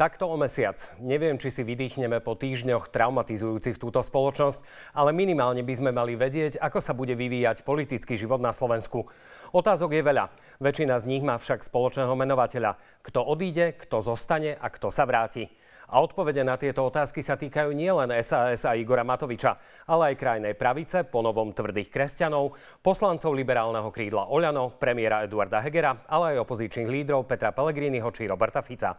Takto o mesiac. Neviem, či si vydýchneme po týždňoch traumatizujúcich túto spoločnosť, ale minimálne by sme mali vedieť, ako sa bude vyvíjať politický život na Slovensku. Otázok je veľa. Väčšina z nich má však spoločného menovateľa. Kto odíde, kto zostane a kto sa vráti. A odpovede na tieto otázky sa týkajú nielen SAS a Igora Matoviča, ale aj krajnej pravice, ponovom tvrdých kresťanov, poslancov liberálneho krídla Oľano, premiéra Eduarda Hegera, ale aj opozičných lídrov Petra Pellegriniho či Roberta Fica.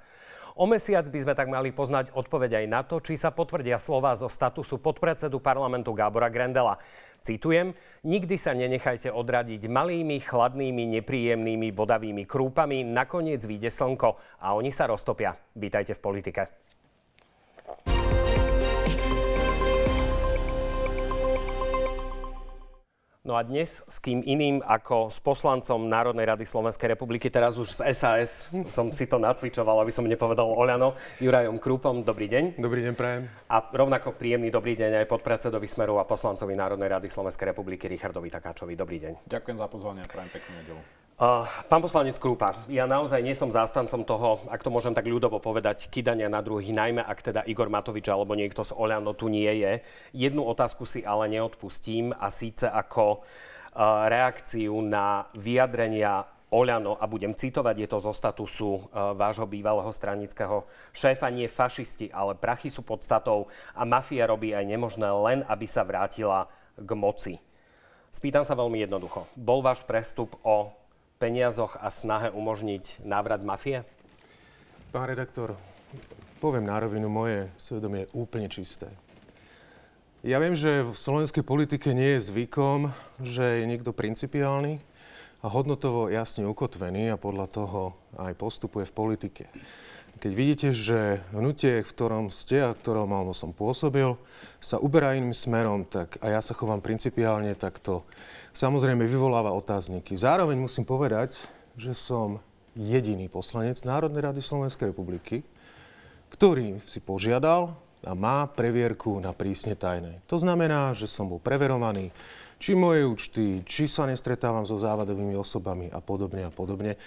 O mesiac by sme tak mali poznať odpoveď aj na to, či sa potvrdia slova zo statusu podpredsedu parlamentu Gábora Grendela. Citujem, nikdy sa nenechajte odradiť malými, chladnými, nepríjemnými bodavými krúpami, nakoniec vyjde slnko a oni sa roztopia. Vítajte v politike. No a dnes s kým iným ako s poslancom Národnej rady Slovenskej republiky, teraz už z SAS, som si to nacvičoval, aby som nepovedal Oľano, Jurajom Krúpom. Dobrý deň. Dobrý deň, prajem. A rovnako príjemný dobrý deň aj podpredsedovi Smeru a poslancovi Národnej rady Slovenskej republiky Richardovi Takáčovi. Dobrý deň. Ďakujem za pozvanie prajem peknú nedelu. Pán poslanec Krúpa, ja naozaj nie som zástancom toho, ak to môžem tak ľudovo povedať, kydania na druhých, najmä ak teda Igor Matovič alebo niekto z Oľano tu nie je. Jednu otázku si ale neodpustím a síce ako reakciu na vyjadrenia Oľano, a budem citovať, je to zo statusu vášho bývalého stranického šéfa, nie fašisti, ale prachy sú podstatou a mafia robí aj nemožné len, aby sa vrátila k moci. Spýtam sa veľmi jednoducho. Bol váš prestup o peniazoch a snahe umožniť návrat mafie? Pán redaktor, poviem na rovinu, moje svedomie je úplne čisté. Ja viem, že v slovenskej politike nie je zvykom, že je niekto principiálny a hodnotovo jasne ukotvený a podľa toho aj postupuje v politike. Keď vidíte, že hnutie, v ktorom ste a ktorom alebo som pôsobil, sa uberá iným smerom, tak a ja sa chovám principiálne, tak to samozrejme vyvoláva otázniky. Zároveň musím povedať, že som jediný poslanec Národnej rady Slovenskej republiky, ktorý si požiadal a má previerku na prísne tajné. To znamená, že som bol preverovaný, či moje účty, či sa nestretávam so závadovými osobami a podobne a podobne.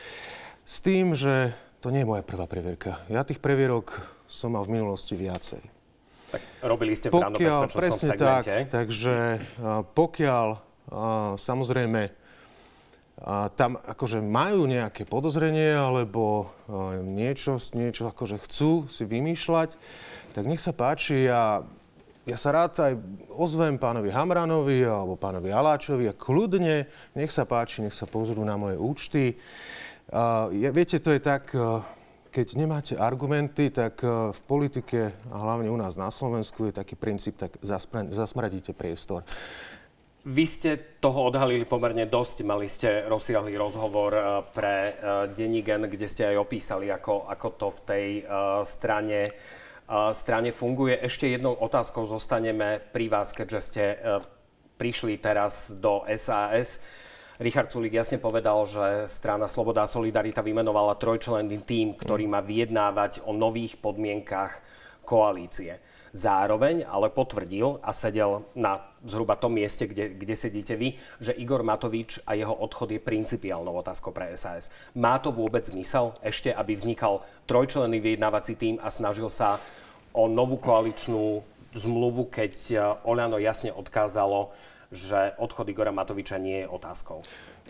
S tým, že to nie je moja prvá previerka. Ja tých previerok som mal v minulosti viacej. Tak robili ste v pokiaľ, presne segmente. tak, takže pokiaľ samozrejme tam akože majú nejaké podozrenie alebo niečo, niečo akože chcú si vymýšľať, tak nech sa páči a ja sa rád aj ozvem pánovi Hamranovi alebo pánovi Aláčovi a kľudne, nech sa páči, nech sa pozrú na moje účty. Ja, viete, to je tak, keď nemáte argumenty, tak v politike a hlavne u nás na Slovensku je taký princíp, tak zasmradíte priestor. Vy ste toho odhalili pomerne dosť. Mali ste rozsiahly rozhovor eh, pre Denigen, kde ste aj opísali, ako, ako to v tej uh, strane, uh, strane funguje. Ešte jednou otázkou zostaneme pri vás, keďže ste uh, prišli teraz do SAS. Richard Sulik jasne povedal, že strana Sloboda a Solidarita vymenovala trojčlenný tým, ktorý má vyjednávať o nových podmienkach koalície. Zároveň ale potvrdil a sedel na zhruba tom mieste, kde, kde sedíte vy, že Igor Matovič a jeho odchod je principiálnou otázkou pre SAS. Má to vôbec zmysel ešte, aby vznikal trojčlenný vyjednávací tým a snažil sa o novú koaličnú zmluvu, keď e, Oľano jasne odkázalo, že odchod Igora Matoviča nie je otázkou?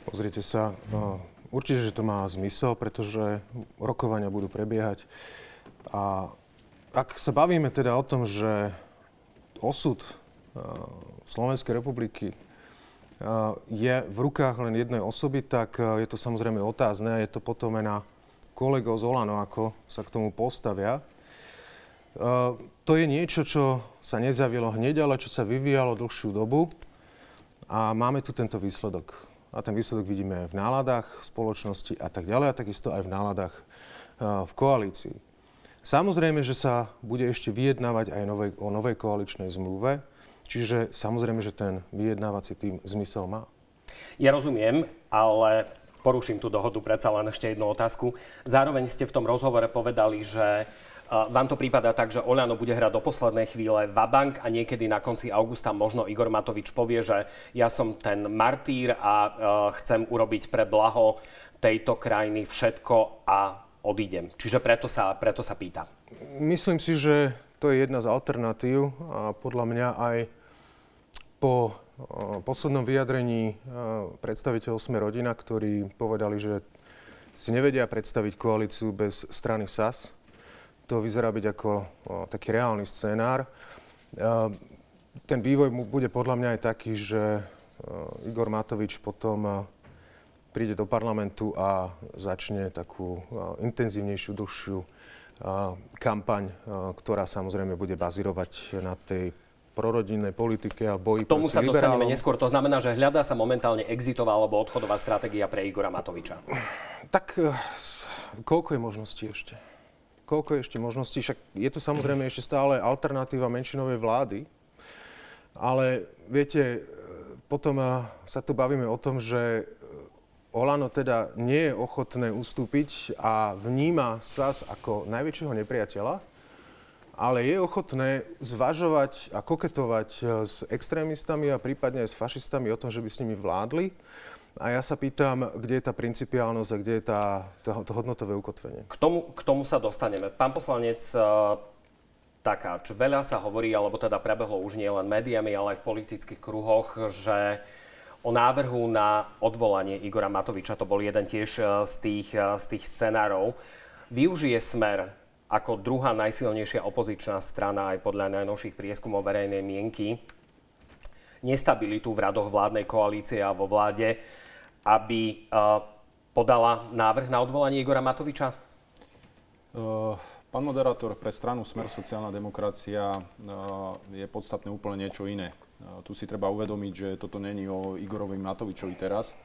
Pozrite sa, no, určite, že to má zmysel, pretože rokovania budú prebiehať a ak sa bavíme teda o tom, že osud uh, Slovenskej republiky uh, je v rukách len jednej osoby, tak uh, je to samozrejme otázne a je to potom aj na kolegov z Olano, ako sa k tomu postavia. To je niečo, čo sa nezavilo hneď, ale čo sa vyvíjalo dlhšiu dobu a máme tu tento výsledok. A ten výsledok vidíme v náladách spoločnosti a tak ďalej, a takisto aj v náladách v koalícii. Samozrejme, že sa bude ešte vyjednávať aj novej, o novej koaličnej zmluve, čiže samozrejme, že ten vyjednávací tým zmysel má. Ja rozumiem, ale poruším tú dohodu predsa len ešte jednu otázku. Zároveň ste v tom rozhovore povedali, že vám to prípada tak, že Oľano bude hrať do poslednej chvíle Vabank a niekedy na konci augusta možno Igor Matovič povie, že ja som ten martýr a chcem urobiť pre blaho tejto krajiny všetko a odídem. Čiže preto sa, preto sa pýtam. Myslím si, že to je jedna z alternatív a podľa mňa aj po poslednom vyjadrení predstaviteľov Sme rodina, ktorí povedali, že si nevedia predstaviť koalíciu bez strany SAS. To vyzerá byť ako taký reálny scénár. Ten vývoj bude podľa mňa aj taký, že Igor Matovič potom príde do parlamentu a začne takú intenzívnejšiu, dlhšiu kampaň, ktorá samozrejme bude bazírovať na tej prorodinnej politike a boji Tomu sa liberálom. dostaneme neskôr. To znamená, že hľadá sa momentálne exitová alebo odchodová stratégia pre Igora Matoviča. Tak eh, koľko je možností ešte? Koľko je ešte možností? Však je to samozrejme ešte stále alternatíva menšinovej vlády. Ale viete, eh, potom eh, sa tu bavíme o tom, že Olano teda nie je ochotné ustúpiť a vníma SAS ako najväčšieho nepriateľa ale je ochotné zvažovať a koketovať e, s extrémistami a prípadne aj s fašistami o tom, že by s nimi vládli. A ja sa pýtam, kde je tá principiálnosť a kde je tá, to, to hodnotové ukotvenie. K tomu, k tomu sa dostaneme. Pán poslanec uh, Takáč, veľa sa hovorí, alebo teda prebehlo už nie len médiami, ale aj v politických kruhoch, že o návrhu na odvolanie Igora Matoviča, to bol jeden tiež e, z tých, z tých scenárov, využije smer ako druhá najsilnejšia opozičná strana aj podľa najnovších prieskumov verejnej mienky nestabilitu v radoch vládnej koalície a vo vláde, aby uh, podala návrh na odvolanie Igora Matoviča? Uh, pán moderátor, pre stranu Smer sociálna demokracia uh, je podstatné úplne niečo iné. Tu si treba uvedomiť, že toto není o Igorovi Matovičovi teraz.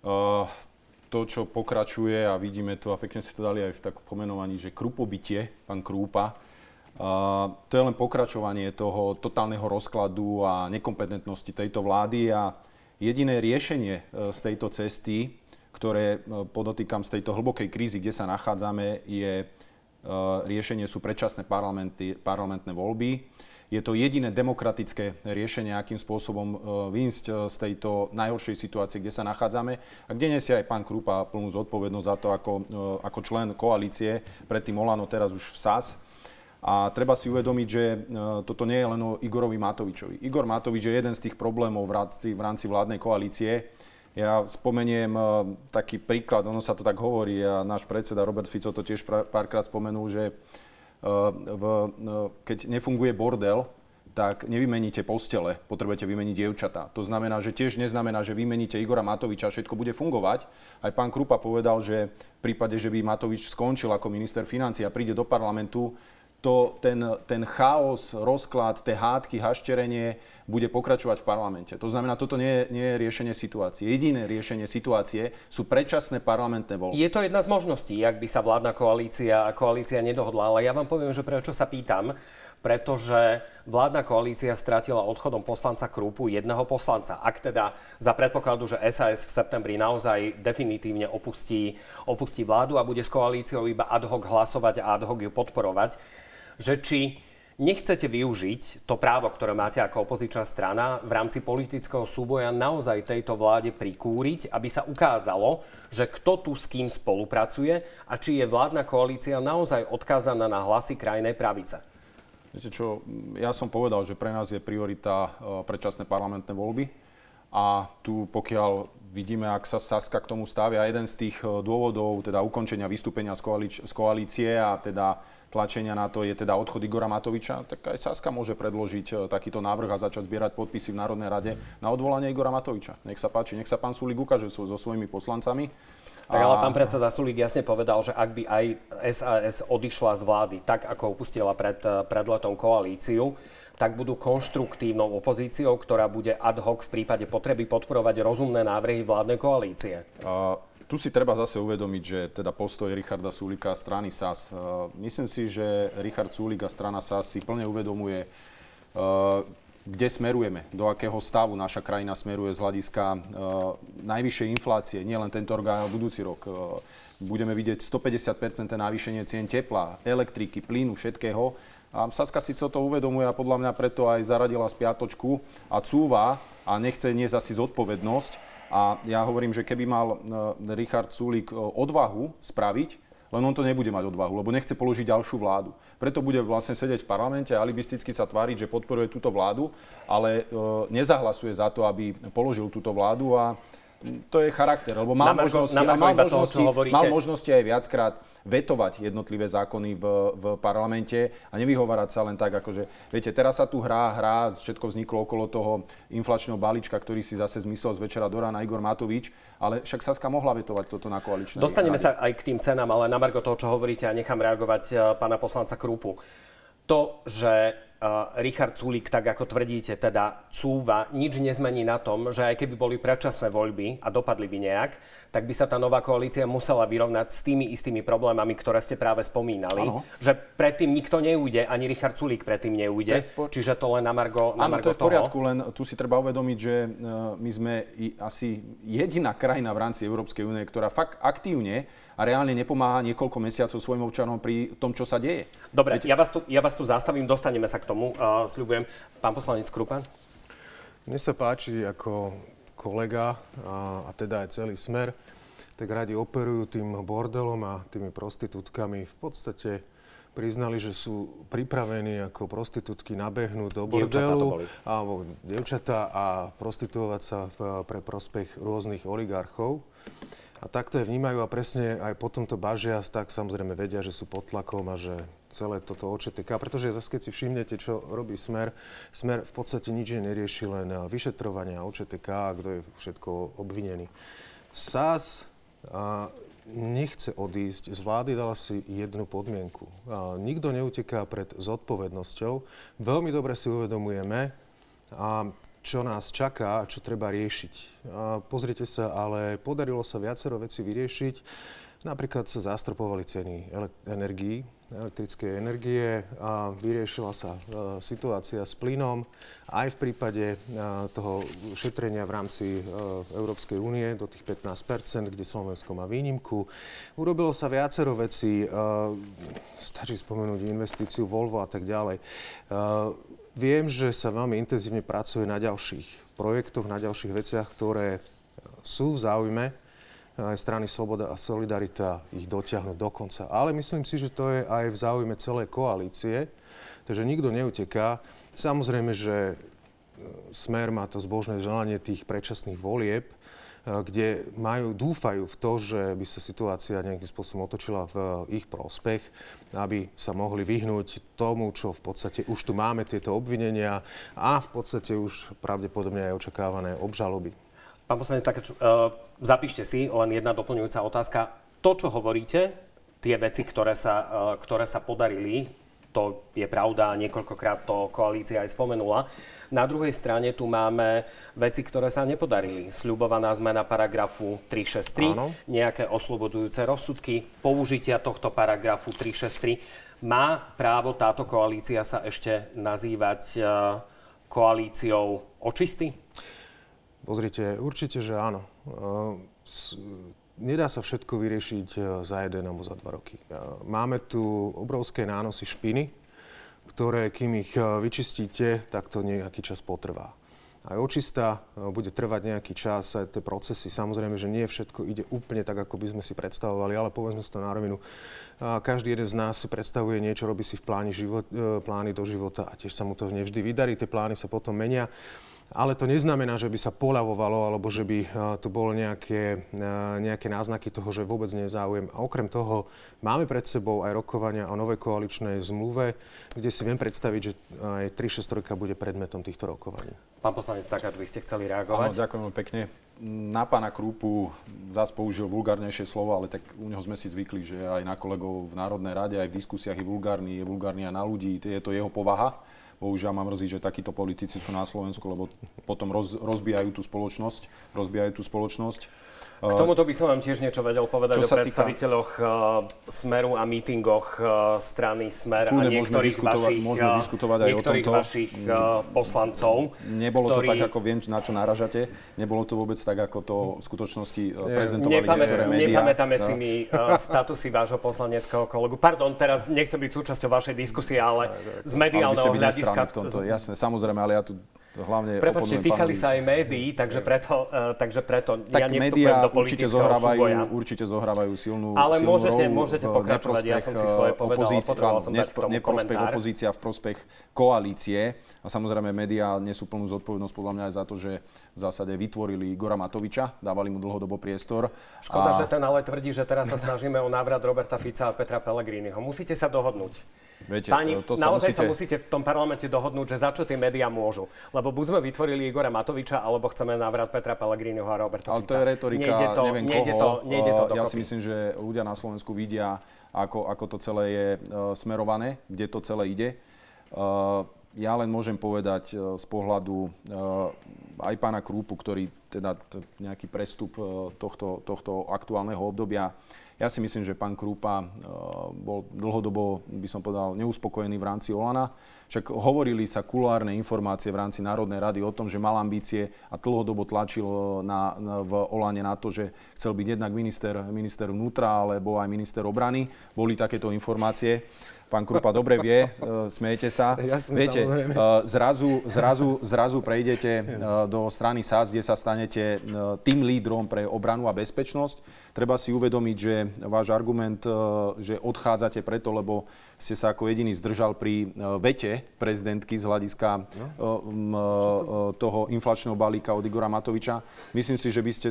To, čo pokračuje a vidíme to, a pekne ste to dali aj v takom pomenovaní, že krupobytie, pán Krúpa, to je len pokračovanie toho totálneho rozkladu a nekompetentnosti tejto vlády a jediné riešenie uh, z tejto cesty, ktoré uh, podotýkam z tejto hlbokej krízy, kde sa nachádzame, je riešenie sú predčasné parlamentné voľby je to jediné demokratické riešenie, akým spôsobom e, výjsť e, z tejto najhoršej situácie, kde sa nachádzame a kde nesie aj pán Krupa plnú zodpovednosť za to ako, e, ako člen koalície, predtým Olano, teraz už v SAS. A treba si uvedomiť, že toto nie je len o Igorovi Matovičovi. Igor Matovič je jeden z tých problémov v rámci, v rámci vládnej koalície. Ja spomeniem taký príklad, ono sa to tak hovorí a náš predseda Robert Fico to tiež párkrát spomenul, že v, no, keď nefunguje bordel, tak nevymeníte postele, potrebujete vymeniť dievčatá. To znamená, že tiež neznamená, že vymeníte Igora Matoviča a všetko bude fungovať. Aj pán Krupa povedal, že v prípade, že by Matovič skončil ako minister financí a príde do parlamentu, to, ten, ten chaos, rozklad, tie hádky, hašterenie bude pokračovať v parlamente. To znamená, toto nie nie je riešenie situácie. Jediné riešenie situácie sú predčasné parlamentné voľby. Je to jedna z možností, ak by sa vládna koalícia a koalícia nedohodla, ale ja vám poviem, že prečo sa pýtam, pretože vládna koalícia stratila odchodom poslanca Krúpu jedného poslanca. Ak teda za predpokladu, že SAS v septembri naozaj definitívne opustí, opustí vládu a bude s koalíciou iba ad hoc hlasovať a ad hoc ju podporovať, že či nechcete využiť to právo, ktoré máte ako opozičná strana v rámci politického súboja naozaj tejto vláde prikúriť, aby sa ukázalo, že kto tu s kým spolupracuje a či je vládna koalícia naozaj odkázaná na hlasy krajnej pravice. Viete čo, ja som povedal, že pre nás je priorita e, predčasné parlamentné voľby a tu pokiaľ vidíme, ak sa Saska k tomu stavia, jeden z tých e, dôvodov, teda ukončenia vystúpenia z, koalície, z koalície a teda tlačenia na to je teda odchod Igora Matoviča, tak aj Saska môže predložiť e, takýto návrh a začať zbierať podpisy v Národnej rade na odvolanie Igora Matoviča. Nech sa páči, nech sa pán Sulik ukáže so svojimi poslancami. Tak ale pán predseda Sulík jasne povedal, že ak by aj SAS odišla z vlády tak, ako opustila pred, e, pred letom koalíciu, tak budú konštruktívnou opozíciou, ktorá bude ad hoc v prípade potreby podporovať rozumné návrhy vládnej koalície. Uh, tu si treba zase uvedomiť, že teda postoj Richarda Sulika a strany SAS. Myslím si, že Richard Sulik a strana SAS si plne uvedomuje, eh, kde smerujeme, do akého stavu naša krajina smeruje z hľadiska eh, najvyššej inflácie, nielen tento rok, ale budúci rok. Budeme vidieť 150% navýšenie cien tepla, elektriky, plynu, všetkého. A Saska si to uvedomuje a podľa mňa preto aj zaradila spiatočku a cúva a nechce niesť asi zodpovednosť a ja hovorím, že keby mal e, Richard Sulik e, odvahu spraviť len on to nebude mať odvahu, lebo nechce položiť ďalšiu vládu. Preto bude vlastne sedieť v parlamente a alibisticky sa tváriť, že podporuje túto vládu, ale e, nezahlasuje za to, aby položil túto vládu a to je charakter, lebo mal, možnosti, a mal, možnosti, toho, mal možnosti aj viackrát vetovať jednotlivé zákony v, v parlamente a nevyhovárať sa len tak, akože, viete, teraz sa tu hrá, hrá, všetko vzniklo okolo toho inflačného balíčka, ktorý si zase zmyslel z večera do rána Igor Matovič, ale však Saska mohla vetovať toto na koaličnej Dostaneme rade. sa aj k tým cenám, ale na margo toho, čo hovoríte, a nechám reagovať eh, pána poslanca Krúpu. To, že Richard Sulík, tak ako tvrdíte, teda cúva, nič nezmení na tom, že aj keby boli predčasné voľby a dopadli by nejak, tak by sa tá nová koalícia musela vyrovnať s tými istými problémami, ktoré ste práve spomínali. Ano. Že predtým nikto neújde, ani Richard Sulík predtým neújde, po... čiže to len na Margo, na Áno, to je v poriadku, toho. len tu si treba uvedomiť, že uh, my sme i, asi jediná krajina v rámci Európskej únie, ktorá fakt aktívne a reálne nepomáha niekoľko mesiacov svojim občanom pri tom, čo sa deje. Dobre, ja vás, tu, ja vás tu zastavím, dostaneme sa k tomu, uh, sľubujem. Pán poslanec Krupan? Mne sa páči ako kolega a, a teda aj celý smer, tak radi operujú tým bordelom a tými prostitútkami. V podstate priznali, že sú pripravení ako prostitútky nabehnúť do bordelu alebo dievčatá a prostituovať sa v, pre prospech rôznych oligarchov. A takto je vnímajú a presne aj po tomto bažia, tak samozrejme vedia, že sú pod tlakom a že celé toto OČTK, pretože zase keď si všimnete, čo robí Smer, Smer v podstate nič nerieši, len vyšetrovania OČTK a kto je všetko obvinený. SAS a, nechce odísť z vlády, dala si jednu podmienku. A, nikto neuteká pred zodpovednosťou. Veľmi dobre si uvedomujeme, a čo nás čaká a čo treba riešiť. Pozrite sa, ale podarilo sa viacero vecí vyriešiť. Napríklad sa zastropovali ceny energií, elektrickej energie a vyriešila sa e, situácia s plynom aj v prípade e, toho šetrenia v rámci e, Európskej únie do tých 15% kde Slovensko má výnimku. Urobilo sa viacero vecí, stačí spomenúť investíciu Volvo a tak ďalej. Viem, že sa veľmi intenzívne pracuje na ďalších projektoch, na ďalších veciach, ktoré sú v záujme aj strany Sloboda a Solidarita ich dotiahnuť do konca. Ale myslím si, že to je aj v záujme celej koalície, takže nikto neuteká. Samozrejme, že e, Smer má to zbožné želanie tých predčasných volieb, E, kde majú, dúfajú v to, že by sa situácia nejakým spôsobom otočila v ich prospech, aby sa mohli vyhnúť tomu, čo v podstate už tu máme, tieto obvinenia a v podstate už pravdepodobne aj očakávané obžaloby. Pán poslanec, tak, uh, zapíšte si len jedna doplňujúca otázka. To, čo hovoríte, tie veci, ktoré sa, uh, ktoré sa podarili to je pravda, niekoľkokrát to koalícia aj spomenula. Na druhej strane tu máme veci, ktoré sa nepodarili. Sľubovaná zmena paragrafu 363, Áno. nejaké oslobodzujúce rozsudky, použitia tohto paragrafu 363. Má právo táto koalícia sa ešte nazývať uh, koalíciou očisty? Pozrite, určite, že áno. Nedá sa všetko vyriešiť e, za jeden alebo za dva roky. E, máme tu obrovské nánosy špiny, ktoré, kým ich e, vyčistíte, tak to nejaký čas potrvá. Aj očista bude trvať nejaký čas, aj tie procesy, samozrejme, že nie všetko ide úplne tak, ako by sme si predstavovali, ale povedzme si to na rovinu. Každý jeden z nás si predstavuje niečo, robí si v pláni, život, plány do života a tiež sa mu to nevždy vydarí, tie plány sa potom menia. Ale to neznamená, že by sa poľavovalo, alebo že by eh, tu bolo nejaké, eh, nejaké náznaky toho, že vôbec nie je záujem. A okrem toho máme pred sebou aj rokovania o novej koaličnej zmluve, kde si viem predstaviť, že aj 363 bude predmetom týchto rokovaní. Pán poslanec Sakar, vy ste chceli reagovať? Áno, ďakujem pekne. Na pána Krúpu zás použil vulgárnejšie slovo, ale tak u neho sme si zvykli, že aj na kolegov v Národnej rade, aj v diskusiách je vulgárny, je vulgárny aj na ľudí, je to jeho povaha. Bohužiaľ ma mrzí, že takíto politici sú na Slovensku, lebo potom roz, rozbijajú tú spoločnosť. Rozbijajú tú spoločnosť. K tomuto by som vám tiež niečo vedel povedať o predstaviteľoch týka... uh, Smeru a mítingoch uh, strany Smer Kúne, a niektorých vašich, môžeme diskutovať aj o tomto. vašich uh, poslancov. Nebolo ktorí... to tak, ako viem, na čo naražate. Nebolo to vôbec tak, ako to v skutočnosti uh, prezentovali Nepamät, niektoré médiá. Nepamätáme no. si mi uh, statusy vášho poslaneckého kolegu. Pardon, teraz nechcem byť súčasťou vašej diskusie, ale z mediálneho hľadiska... Jasné, samozrejme, ale ja tu hlavne Prepačte, týkali pánovi- sa aj médií, takže preto, uh, takže preto tak ja nevstupujem do určite politického zohrávajú, súboja. určite zohrávajú silnú, Ale silnú môžete- rolu môžete pokračovať, ja som si svoje eh, povedal, opozície- potreboval som dať k tomu neprospech komentár. opozícia v prospech koalície. A samozrejme médiá nesú plnú zodpovednosť podľa mňa aj za to, že v zásade vytvorili Igora Matoviča, dávali mu dlhodobo priestor. Škoda, A- že ten ale tvrdí, že teraz sa snažíme o návrat Roberta Fica a Petra Pellegriniho. Musíte sa dohodnúť. Viete, Páni, to sa naozaj sa musíte- musíte v tom parlamente dohodnúť, že za čo tie médiá môžu. Lebo buď sme vytvorili Igora Matoviča, alebo chceme návrat Petra Pellegriniho a Roberta Ale Fica. to je retorika, nejde to, neviem nejde koho. To, nejde to Uh, ja si myslím, že ľudia na Slovensku vidia, ako, ako to celé je uh, smerované, kde to celé ide. Uh, ja len môžem povedať uh, z pohľadu aj pána Krúpu, ktorý teda t- nejaký prestup tohto, tohto aktuálneho obdobia. Ja si myslím, že pán Krúpa uh, bol dlhodobo, by som povedal, neuspokojený v rámci Olana. Však hovorili sa kulárne informácie v rámci Národnej rady o tom, že mal ambície a dlhodobo tlačil uh, na, na, v Olane na to, že chcel byť jednak minister, minister vnútra alebo aj minister obrany. Boli takéto informácie. Pán Krupa dobre vie, uh, smejete sa. Jasne, Viete, samozrejme. uh, zrazu, zrazu, zrazu prejdete uh, do strany SAS, kde sa stanete tým lídrom pre obranu a bezpečnosť. Treba si uvedomiť, že váš argument, že odchádzate preto, lebo ste sa ako jediný zdržal pri vete prezidentky z hľadiska uh, toho inflačného balíka od Igora Matoviča. Myslím si, že by ste,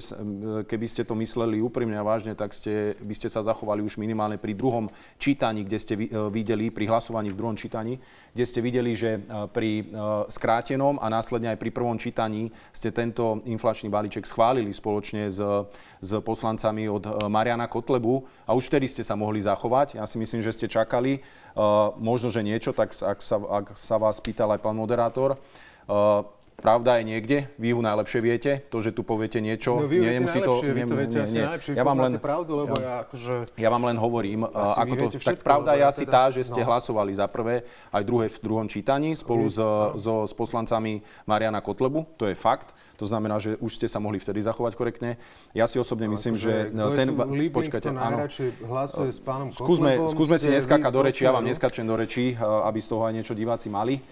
keby ste to mysleli úprimne a vážne, tak ste, by ste sa zachovali už minimálne pri druhom čítaní, kde ste vi- uh, videli, pri hlasovaní v druhom čítaní, kde ste videli, že uh, pri uh, skrátenom a následne aj pri prvom čítaní ste tento inflačný balíček schválili spoločne s, s poslancami od uh, Mariana Kotlebu a už vtedy ste sa mohli zachovať. Ja si myslím, že ste čakali, možno, že niečo, tak ak sa, ak sa vás pýtal aj pán moderátor. Pravda je niekde, vy ju najlepšie viete. To, že tu poviete niečo, No vy viete nemusí najlepšie, vy to viete nie- asi nie. najlepšie, Ja vám len, pravdu, lebo ja, akože... ja vám len hovorím, ako to, viete tak všetko, pravda je ja asi teda- tá, že ste no. hlasovali za prvé, aj druhé v druhom čítaní spolu s, so, s poslancami Mariana Kotlebu, to je fakt. To znamená, že už ste sa mohli vtedy zachovať korektne. Ja si osobne myslím, že Kto ten... je tu počkajte, kto najradšej hlasuje s pánom Skúsme, Kotlebom, skúsme si neskákať do rečí, ja vám neskačem do rečí, uh, aby z toho aj niečo diváci mali.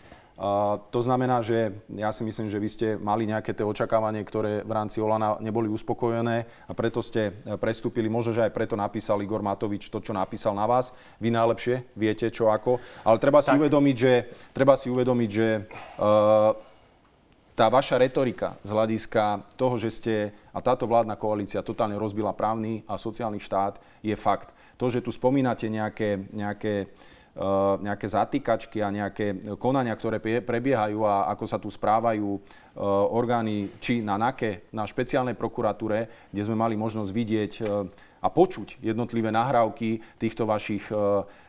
To znamená, že ja si myslím, že vy ste mali nejaké tie očakávanie, ktoré v rámci Olana neboli uspokojené a preto ste eh, prestúpili, možno, že aj preto napísal Igor Matovič to, čo napísal na vás. Vy najlepšie viete, čo ako. Ale treba si Tak. uvedomiť, že, treba si uvedomiť, že uh, tá vaša retorika z hľadiska toho, že ste a táto vládna koalícia totálne rozbila právny a sociálny štát, je fakt. To, že tu spomínate nejaké, nejaké, uh, nejaké zatýkačky a nejaké konania, ktoré prebiehajú a ako sa tu správajú uh, orgány či na NAKE, na špeciálnej prokuratúre, kde sme mali možnosť vidieť uh, a počuť jednotlivé nahrávky týchto vašich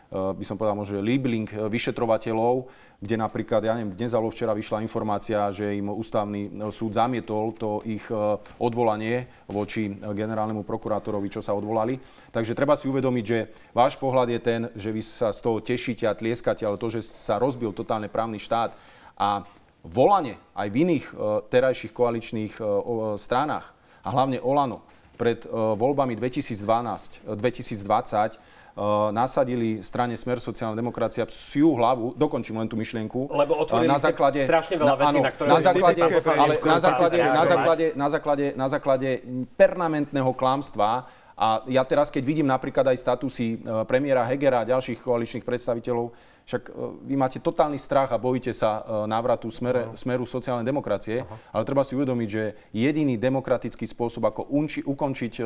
by som povedal možno, že libling uh, vyšetrovateľov, kde napríklad, ja neviem, dnes alebo včera vyšla informácia, že im ústavný uh, súd zamietol to ich odvolanie voči generálnemu prokurátorovi, čo sa odvolali. Takže treba si uvedomiť, že váš pohľad je ten, že vy sa z toho tešíte a tlieskate, ale to, že sa rozbil totálne právny štát a volanie aj v iných terajších koaličných stranách a hlavne Olano pred voľbami 2012, uh, 2020 uh, nasadili strane Smer sociálna demokracia psiu hlavu, dokončím len tú myšlienku. Lebo otvorili uh, ste strašne veľa vecí, áno, na ktoré na základe, ale na základe, na základe, na základe, na základe permanentného klamstva a ja teraz, keď vidím napríklad aj statusy e, premiéra Hegera a ďalších koaličných predstaviteľov, však e, vy máte totálny strach a bojíte sa e, návratu smere, smeru sociálnej demokracie, ale treba si uvedomiť, že jediný demokratický spôsob, ako unči, ukončiť e,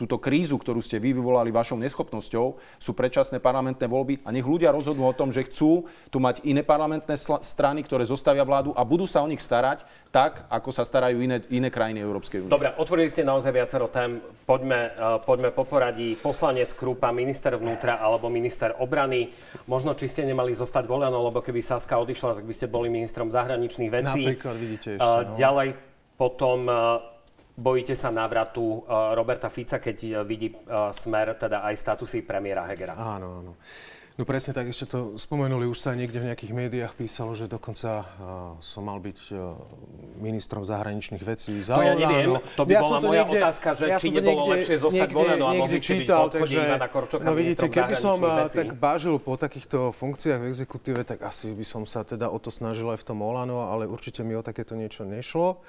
túto krízu, ktorú ste vy vyvolali vašou neschopnosťou, sú predčasné parlamentné voľby a nech ľudia rozhodnú o tom, že chcú tu mať iné parlamentné strany, ktoré zostavia vládu a budú sa o nich starať tak, ako sa starajú iné, iné krajiny Európskej únie. Dobre, otvorili ste naozaj viacero tém. Poďme, poďme po poradí. Poslanec Krupa, minister vnútra alebo minister obrany. Možno, či ste nemali zostať voľano, lebo keby Saska odišla, tak by ste boli ministrom zahraničných vecí. Napríklad, vidíte ešte, no. Ďalej potom uh, bojíte sa návratu uh, Roberta Fica, keď uh, vidí smer, teda aj statusy premiéra Hegera. Áno, áno. No presne tak, ešte to spomenuli, už sa niekde v nejakých médiách písalo, že dokonca uh, som mal byť uh, ministrom zahraničných vecí za To ja neviem, to by ja bola moja niekde, otázka, že ja či nebolo niekde, lepšie zostať niekde, Olano a mohli čítal, byť takže, No vidíte, keby som uh, tak bážil po takýchto funkciách v exekutíve, tak asi by som sa teda o to snažil aj v tom Olano, ale určite mi o takéto niečo nešlo.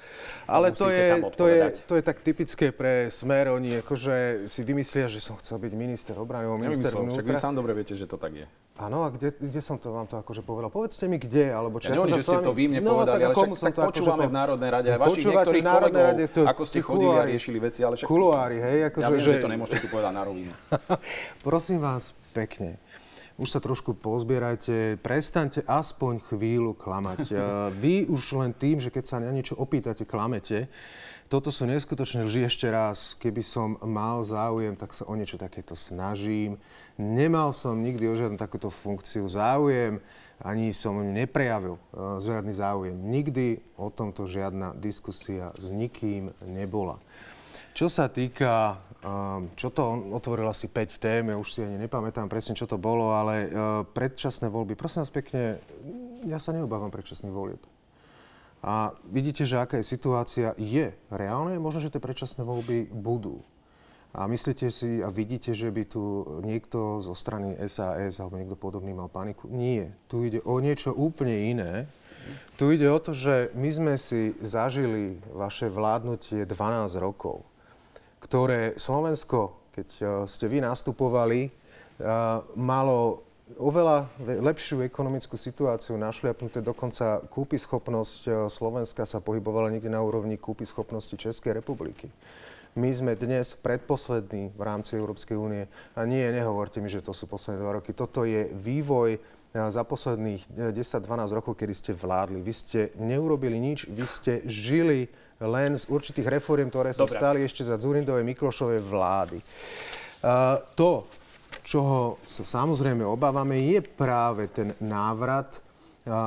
Ale to je, to, je, to je tak typické pre Smer, oni akože si vymyslia, že som chcel byť minister obrany, minister vnútra. Však vy sám dobre viete, že to tak je. Áno, a kde, kde som to vám to akože povedal? Povedzte mi, kde, alebo čo. Ja, ja neviem, že ste to vy mne no, povedali, ale však tak akože počúvame v Národnej rade aj vašich niektorých kolegov, rade, to, ako ste chodili a riešili veci, ale však... Kuluári, hej, akože... Ja viem, že, že to nemôžete tu povedať na rovinu. Prosím vás pekne, už sa trošku pozbierajte, prestaňte aspoň chvíľu klamať. Vy už len tým, že keď sa na niečo opýtate, klamete, toto sú neskutočné lži ešte raz. Keby som mal záujem, tak sa o niečo takéto snažím. Nemal som nikdy o žiadnu takúto funkciu záujem, ani som neprejavil uh, žiadny záujem. Nikdy o tomto žiadna diskusia s nikým nebola. Čo sa týka, um, čo to otvoril asi 5 tém, ja už si ani nepamätám presne, čo to bolo, ale uh, predčasné voľby. Prosím vás pekne, ja sa neobávam predčasných volieb. A vidíte, že aká je situácia. Je reálne, možno, že tie predčasné voľby budú. A myslíte si a vidíte, že by tu niekto zo strany SAS alebo niekto podobný mal paniku? Nie. Tu ide o niečo úplne iné. Tu ide o to, že my sme si zažili vaše vládnutie 12 rokov, ktoré Slovensko, keď eh, ste vy nastupovali, eh, malo oveľa lepšiu ekonomickú situáciu našliapnuté, dokonca kúpy schopnosť e, Slovenska sa pohybovala niekde na úrovni kúpy schopnosti Českej republiky. My sme dnes predposlední v rámci Európskej únie. A nie, nehovorte mi, že to sú posledné dva roky. Toto je vývoj e, za posledných 10-12 e, rokov, kedy ste vládli. Vy ste neurobili nič, vy ste žili len z určitých reforiem, ktoré sa stali ešte za Zurindovej Miklošovej vlády. Uh, to, čoho sa samozrejme obávame, je práve ten návrat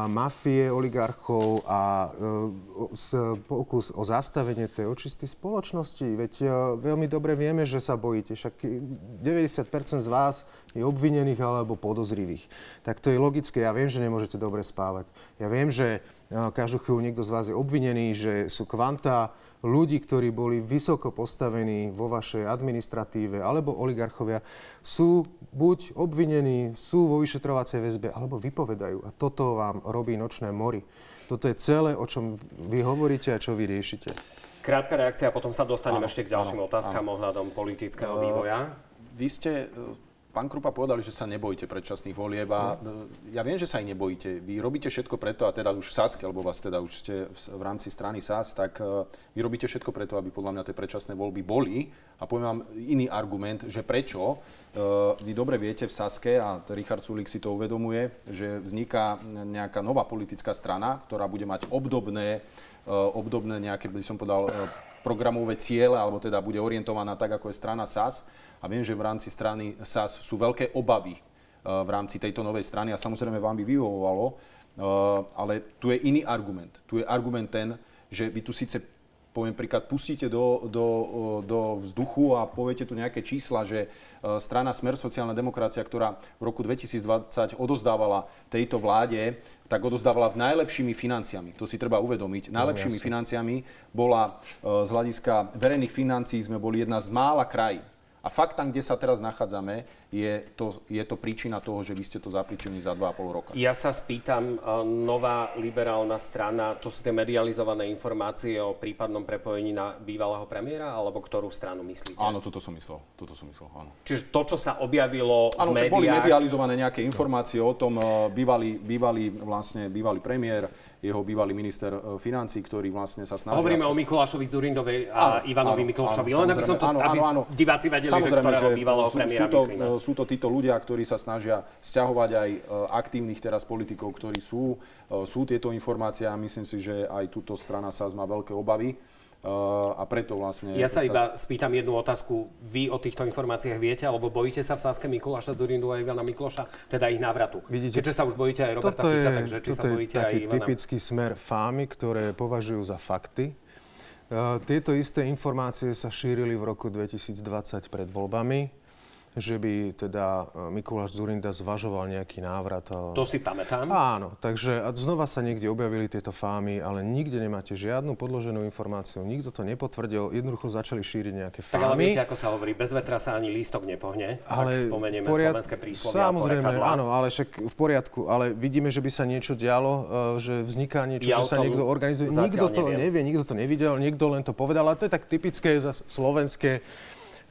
mafie, oligarchov a e, pokus o zastavenie tej očistej spoločnosti. Veď e, veľmi dobre vieme, že sa bojíte. Však 90% z vás je obvinených alebo podozrivých. Tak to je logické. Ja viem, že nemôžete dobre spávať. Ja viem, že každú chvíľu niekto z vás je obvinený, že sú kvanta ľudí, ktorí boli vysoko postavení vo vašej administratíve alebo oligarchovia, sú buď obvinení, sú vo vyšetrovacej väzbe, alebo vypovedajú. A toto vám robí nočné mori. Toto je celé, o čom vy hovoríte a čo vy riešite. Krátka reakcia a potom sa dostaneme ešte k ďalším áno, otázkam áno. ohľadom politického vývoja. Vy ste Pán Krupa povedali, že sa nebojíte predčasných volieb a ja viem, že sa ich nebojíte. Vy robíte všetko preto, a teda už v Saske, alebo vás teda už ste v, v rámci strany SAS, tak uh, vy robíte všetko preto, aby podľa mňa tie predčasné voľby boli. A poviem vám iný argument, že prečo. Uh, vy dobre viete v Saske, a Richard Sulik si to uvedomuje, že vzniká nejaká nová politická strana, ktorá bude mať obdobné, uh, obdobné nejaké, by som povedal, programové ciele, alebo teda bude orientovaná tak, ako je strana SAS. A viem, že v rámci strany SAS sú veľké obavy eh, v rámci tejto novej strany a samozrejme vám by vyhovovalo, eh, ale tu je iný argument. Tu je argument ten, že vy tu síce poviem príklad, pustíte do, do, do vzduchu a poviete tu nejaké čísla, že e, strana Smer sociálna demokracia, ktorá v roku 2020 odozdávala tejto vláde, tak odozdávala v najlepšími financiami. To si treba uvedomiť. No, najlepšími no, financiami bola e, z hľadiska verejných financií sme boli jedna z mála krajín a fakt tam, kde sa teraz nachádzame, je to, je to príčina toho, že vy ste to zapričili za 2,5 roka. Ja sa spýtam, e, nová liberálna strana, to sú tie medializované informácie o prípadnom prepojení na bývalého premiéra, alebo ktorú stranu myslíte? Áno, toto som myslel. Toto som myslel, áno. Čiže to, čo sa objavilo áno, v médiách... boli medializované nejaké informácie o tom, e, bývalý, bývalý, vlastne, bývalý premiér, jeho bývalý minister e, financí, ktorý vlastne sa snažil... Hovoríme o Mikulášovi Zurindovej a áno, Ivanovi áno, Mikulášovi, len aby som to, áno, aby áno, diváci vedeli, Samozrejme, že ktorého bývalého premiéra sú to, myslíme. Sú to títo ľudia, ktorí sa snažia stiahovať aj e, aktívnych teraz politikov, ktorí sú. E, sú tieto informácie a myslím si, že aj túto strana sa má veľké obavy. Uh, a preto vlastne... Ja sa, sa iba spýtam jednu otázku. Vy o týchto informáciách viete, alebo bojíte sa v Saske Mikuláša Zurindu a Ivana Mikloša, teda ich návratu? Vidíte, Keďže sa už bojíte aj Roberta Fica, takže či sa bojíte aj Ivana... typický smer fámy, ktoré považujú za fakty tieto isté informácie sa šírili v roku 2020 pred voľbami že by teda e, Mikuláš Zurinda zvažoval nejaký návrat. To si pamätám. Áno, takže a znova sa niekde objavili tieto fámy, ale nikde nemáte žiadnu podloženú informáciu, nikto to nepotvrdil, jednoducho začali šíriť nejaké fámy. Tak ale viete, ako sa hovorí, bez vetra sa ani lístok nepohne, ale ak spomenieme poriad... slovenské príslovie Samozrejme, áno, ale však v poriadku, ale vidíme, že by sa niečo dialo, e, že vzniká niečo, ja že sa niekto organizuje. Nikto to neviem. nevie, nikto to nevidel, niekto len to povedal, a to je tak typické za slovenské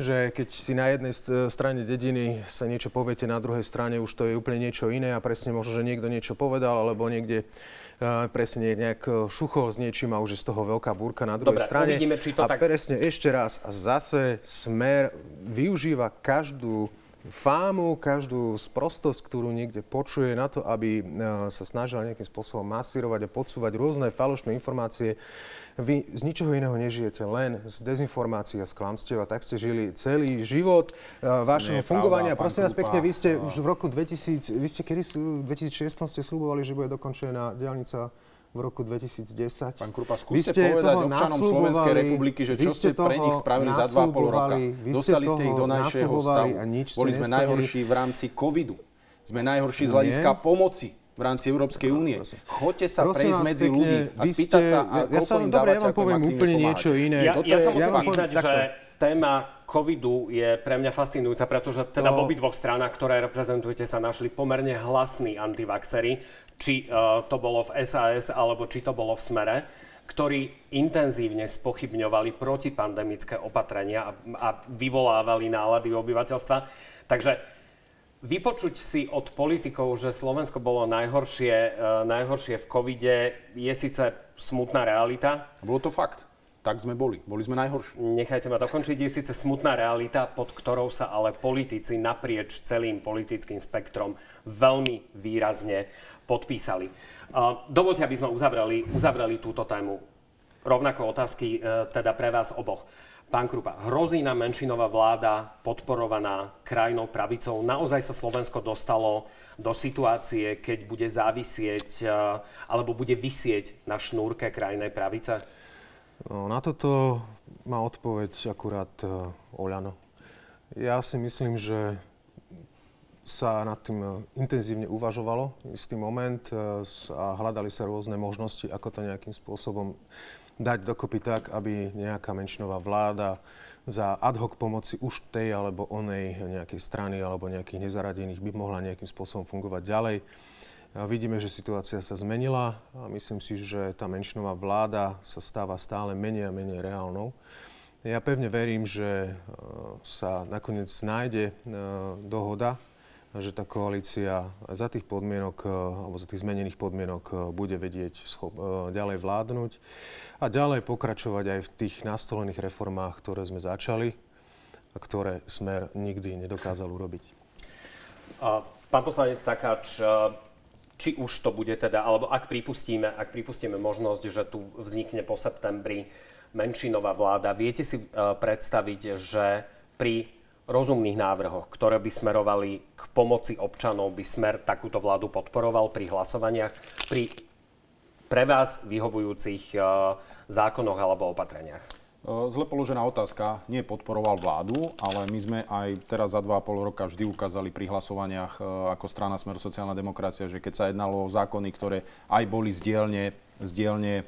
že keď si na jednej strane dediny sa niečo poviete, na druhej strane už to je úplne niečo iné a presne možno, že niekto niečo povedal, alebo niekde uh, presne nejak e, šuchol s niečím a už je z toho veľká búrka na druhej Dobre, strane. Uvidíme, či to a tak... presne ešte raz, zase Smer využíva každú fámu, každú sprostosť, ktorú niekde počuje na to, aby e, sa snažila nejakým spôsobom masírovať a podsúvať rôzne falošné informácie. Vy z ničoho iného nežijete, len z dezinformácií a z klamstiev a tak ste žili celý život uh, vašeho Nie, fungovania. Pravda, Prosím vás pekne, vy ste už v roku 2000, vy ste kedy, v 2006 ste slubovali, že bude dokončená diálnica v roku 2010. Pán Krupa, skúste povedať občanom Slovenskej republiky, že čo ste pre nich spravili za 2,5 roka. Dostali ste ich do najšieho stavu. Boli sme najhorší v rámci covidu. Sme najhorší z hľadiska pomoci v rámci Európskej únie. Choďte sa prejsť medzi pekne, ľudí a spýtať sa, a ja, ja sa, dobre, ja vám poviem úplne niečo iné. Ja, ja sa musím ja priznať, že téma covidu je pre mňa fascinujúca, pretože teda to... v obidvoch stranách, ktoré reprezentujete, sa našli pomerne hlasní antivaxery, či uh, to bolo v SAS alebo či to bolo v Smere, ktorí intenzívne spochybňovali protipandemické opatrenia a, a vyvolávali nálady obyvateľstva. Takže vypočuť si od politikov, že Slovensko bolo najhoršie, uh, najhoršie v covide, je síce smutná realita. Bolo to fakt. Tak sme boli. Boli sme najhorší. Nechajte ma dokončiť. Je síce smutná realita, pod ktorou sa ale politici naprieč celým politickým spektrom veľmi výrazne podpísali. Dovolte, aby sme uzavreli, uzavreli túto tému. Rovnako otázky e, teda pre vás oboch. Pán Krupa, hrozí nám menšinová vláda podporovaná krajnou pravicou. Naozaj sa Slovensko dostalo do situácie, keď bude závisieť e, alebo bude vysieť na šnúrke krajnej pravice? No, na toto má odpoveď akurát uh, Oľano. Ja si myslím, že sa nad tým e, intenzívne uvažovalo istý moment a hľadali sa rôzne možnosti, ako to nejakým spôsobom dať dokopy tak, aby nejaká menšinová vláda za ad hoc pomoci už tej alebo onej nejakej strany alebo nejakých nezaradených by mohla nejakým spôsobom fungovať ďalej. A vidíme, že situácia sa zmenila a myslím si, že tá menšinová vláda sa stáva stále menej a menej reálnou. Ja pevne verím, že e, sa nakoniec nájde dohoda že tá koalícia za tých podmienok, e, alebo za tých zmenených podmienok e, bude vedieť schop, e, ďalej vládnuť a ďalej pokračovať aj v tých nastolených reformách, ktoré sme začali a ktoré Smer nikdy nedokázal urobiť. Pán poslanec Takáč, či už to bude teda, alebo ak pripustíme, ak pripustíme možnosť, že tu vznikne po septembri menšinová vláda, viete si predstaviť, že pri rozumných návrhoch, ktoré by smerovali k pomoci občanov, by smer takúto vládu podporoval pri hlasovaniach, pri pre vás vyhovujúcich uh, zákonoch alebo opatreniach? E, zle položená otázka. Nie podporoval vládu, ale my sme aj teraz za 2,5 roka vždy ukázali pri hlasovaniach e, ako strana Smer sociálna demokracia, že keď sa jednalo o zákony, ktoré aj boli z dielne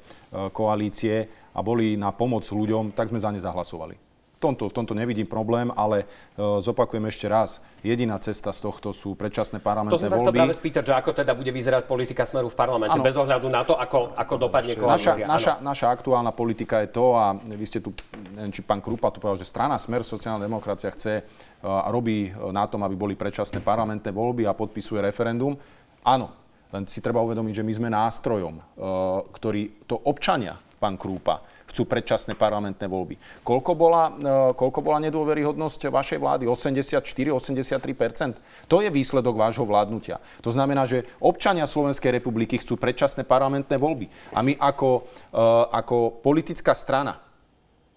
koalície a boli na pomoc ľuďom, tak sme za ne zahlasovali tomto, v tomto nevidím problém, ale uh, zopakujem ešte raz. Jediná cesta z tohto sú predčasné parlamentné voľby. To som sa chcel práve spýtať, že ako teda bude vyzerať politika Smeru v parlamente, ano. bez ohľadu na to, ako, ako dopadne koalícia. Naša, naša, naša aktuálna politika je to, a vy ste tu, neviem, či pán Krupa tu povedal, že strana Smer, sociálna demokracia chce uh, a robí uh, na tom, aby boli predčasné parlamentné voľby a podpisuje referendum. Áno, len si treba uvedomiť, že my sme nástrojom, ktorý to občania, pán Krúpa, chcú predčasné parlamentné voľby. Koľko bola, e, koľko bola nedôveryhodnosť vašej vlády? 84-83%? To je výsledok vášho vládnutia. To znamená, že občania Slovenskej republiky chcú predčasné parlamentné voľby. A my ako, e, ako politická strana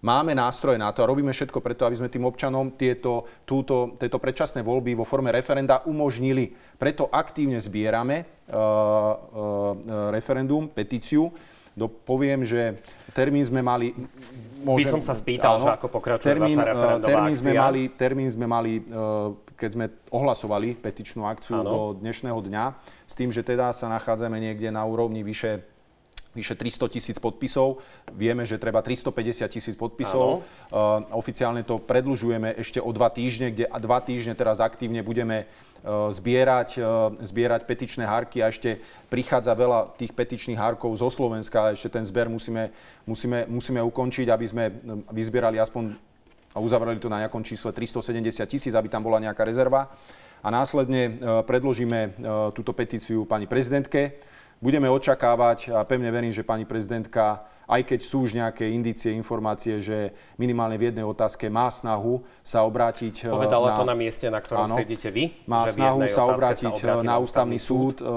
máme nástroje na to a robíme všetko preto, aby sme tým občanom tieto, túto, tieto predčasné voľby vo forme referenda umožnili. Preto aktívne zbierame uh, uh, referendum, petíciu do, poviem, že termín sme mali... Môžem, By som sa spýtal, áno, že ako pokračuje termín, vaša referendová termín akcia. Sme mali, termín sme mali, keď sme ohlasovali petičnú akciu áno. do dnešného dňa, s tým, že teda sa nachádzame niekde na úrovni vyše vyše 300 tisíc podpisov. Vieme, že treba 350 tisíc podpisov. Uh, oficiálne to predlžujeme ešte o dva týždne, kde dva týždne teraz aktívne budeme uh, zbierať, uh, zbierať petičné hárky a ešte prichádza veľa tých petičných hárkov zo Slovenska. Ešte ten zber musíme, musíme, musíme ukončiť, aby sme vyzbierali aspoň a uzavreli to na nejakom čísle 370 tisíc, aby tam bola nejaká rezerva. A následne predložíme túto petíciu pani prezidentke budeme očakávať a pevne verím, že pani prezidentka, aj keď sú už nejaké indície, informácie, že minimálne v jednej otázke má snahu sa obrátiť... Eh, Povedala na, to na mieste, na ktorom áno, sedíte vy? Má že snahu sa obrátiť sa eh, na ústavný súd. súd. Eh,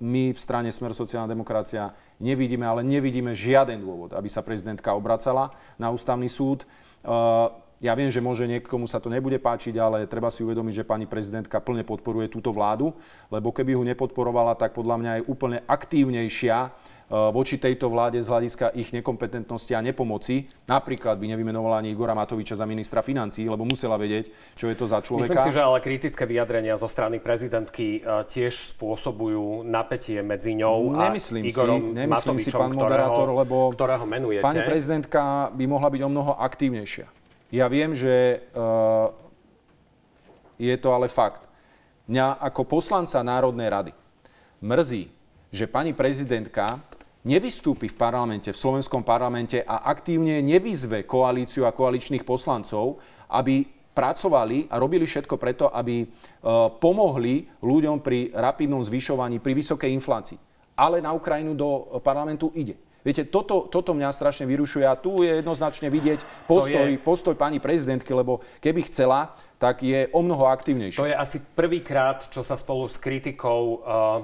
my v strane Smer sociálna demokracia nevidíme, ale nevidíme žiaden dôvod, aby sa prezidentka obracala na ústavný súd. Ja viem, že môže niekomu sa to nebude páčiť, ale treba si uvedomiť, že pani prezidentka plne podporuje túto vládu, lebo keby ho nepodporovala, tak podľa mňa je úplne aktívnejšia eh, voči tejto vláde z hľadiska ich nekompetentnosti a nepomoci. Napríklad by nevymenovala ani Igora Matoviča za ministra financí, lebo musela vedieť, čo je to za človeka. Myslím si, že ale kritické vyjadrenia zo strany prezidentky eh, tiež spôsobujú napätie medzi ňou nemyslím a Igorom si, nemyslím Matovičom, si, pán moderátor, ktorého, lebo ktorého menujete. Pani prezidentka by mohla byť o mnoho aktívnejšia. Ja viem, že uh, je to ale fakt. Mňa ako poslanca Národnej rady mrzí, že pani prezidentka nevystúpi v parlamente, v slovenskom parlamente a aktívne nevyzve koalíciu a koaličných poslancov, aby pracovali a robili všetko preto, aby uh, pomohli ľuďom pri rapidnom zvyšovaní, pri vysokej inflácii. Ale na Ukrajinu do parlamentu ide. Viete, toto, toto mňa strašne vyrušuje a tu je jednoznačne vidieť postoj, je... postoj pani prezidentky, lebo keby chcela, tak je o mnoho aktívnejšia. To je asi prvýkrát, čo sa spolu s kritikou uh,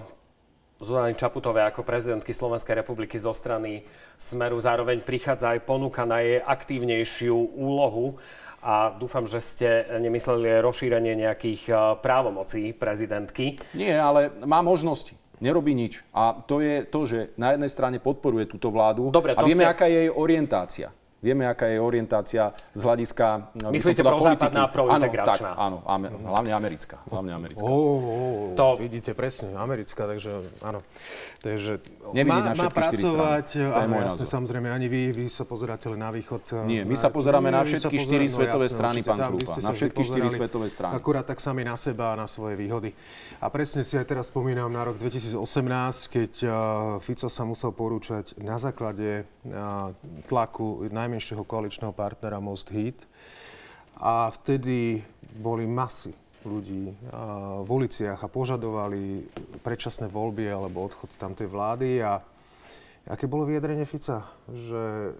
Zuzany Čaputovej ako prezidentky Slovenskej republiky zo strany Smeru zároveň prichádza aj ponuka na jej aktívnejšiu úlohu a dúfam, že ste nemysleli rozšírenie nejakých uh, právomocí prezidentky. Nie, ale má možnosti nerobí nič. A to je to, že na jednej strane podporuje túto vládu Dobre, a vieme, ste... aká je jej orientácia. Vieme, aká je orientácia z hľadiska... No, Myslíte prozápadná, prointegračná? Áno, tak, áno, hlavne americká. Hlavne americká. Oh, oh, to... Vidíte, presne, americká, takže áno. Takže má, má pracovať, áno, jasne, názor. samozrejme, ani vy, vy sa pozeráte len na východ. Nie, my sa pozeráme na všetky štyri svetové strany, pán Krupa. Na všetky štyri svetové strany. Akurát tak sami na seba a na svoje výhody. A presne si aj teraz spomínam na rok 2018, keď Fico sa musel porúčať na základe tlaku najmenšieho koaličného partnera Most Heat. A vtedy boli masy ľudí v uliciach a požadovali predčasné voľby alebo odchod tamtej vlády. A aké bolo vyjadrenie Fica? Že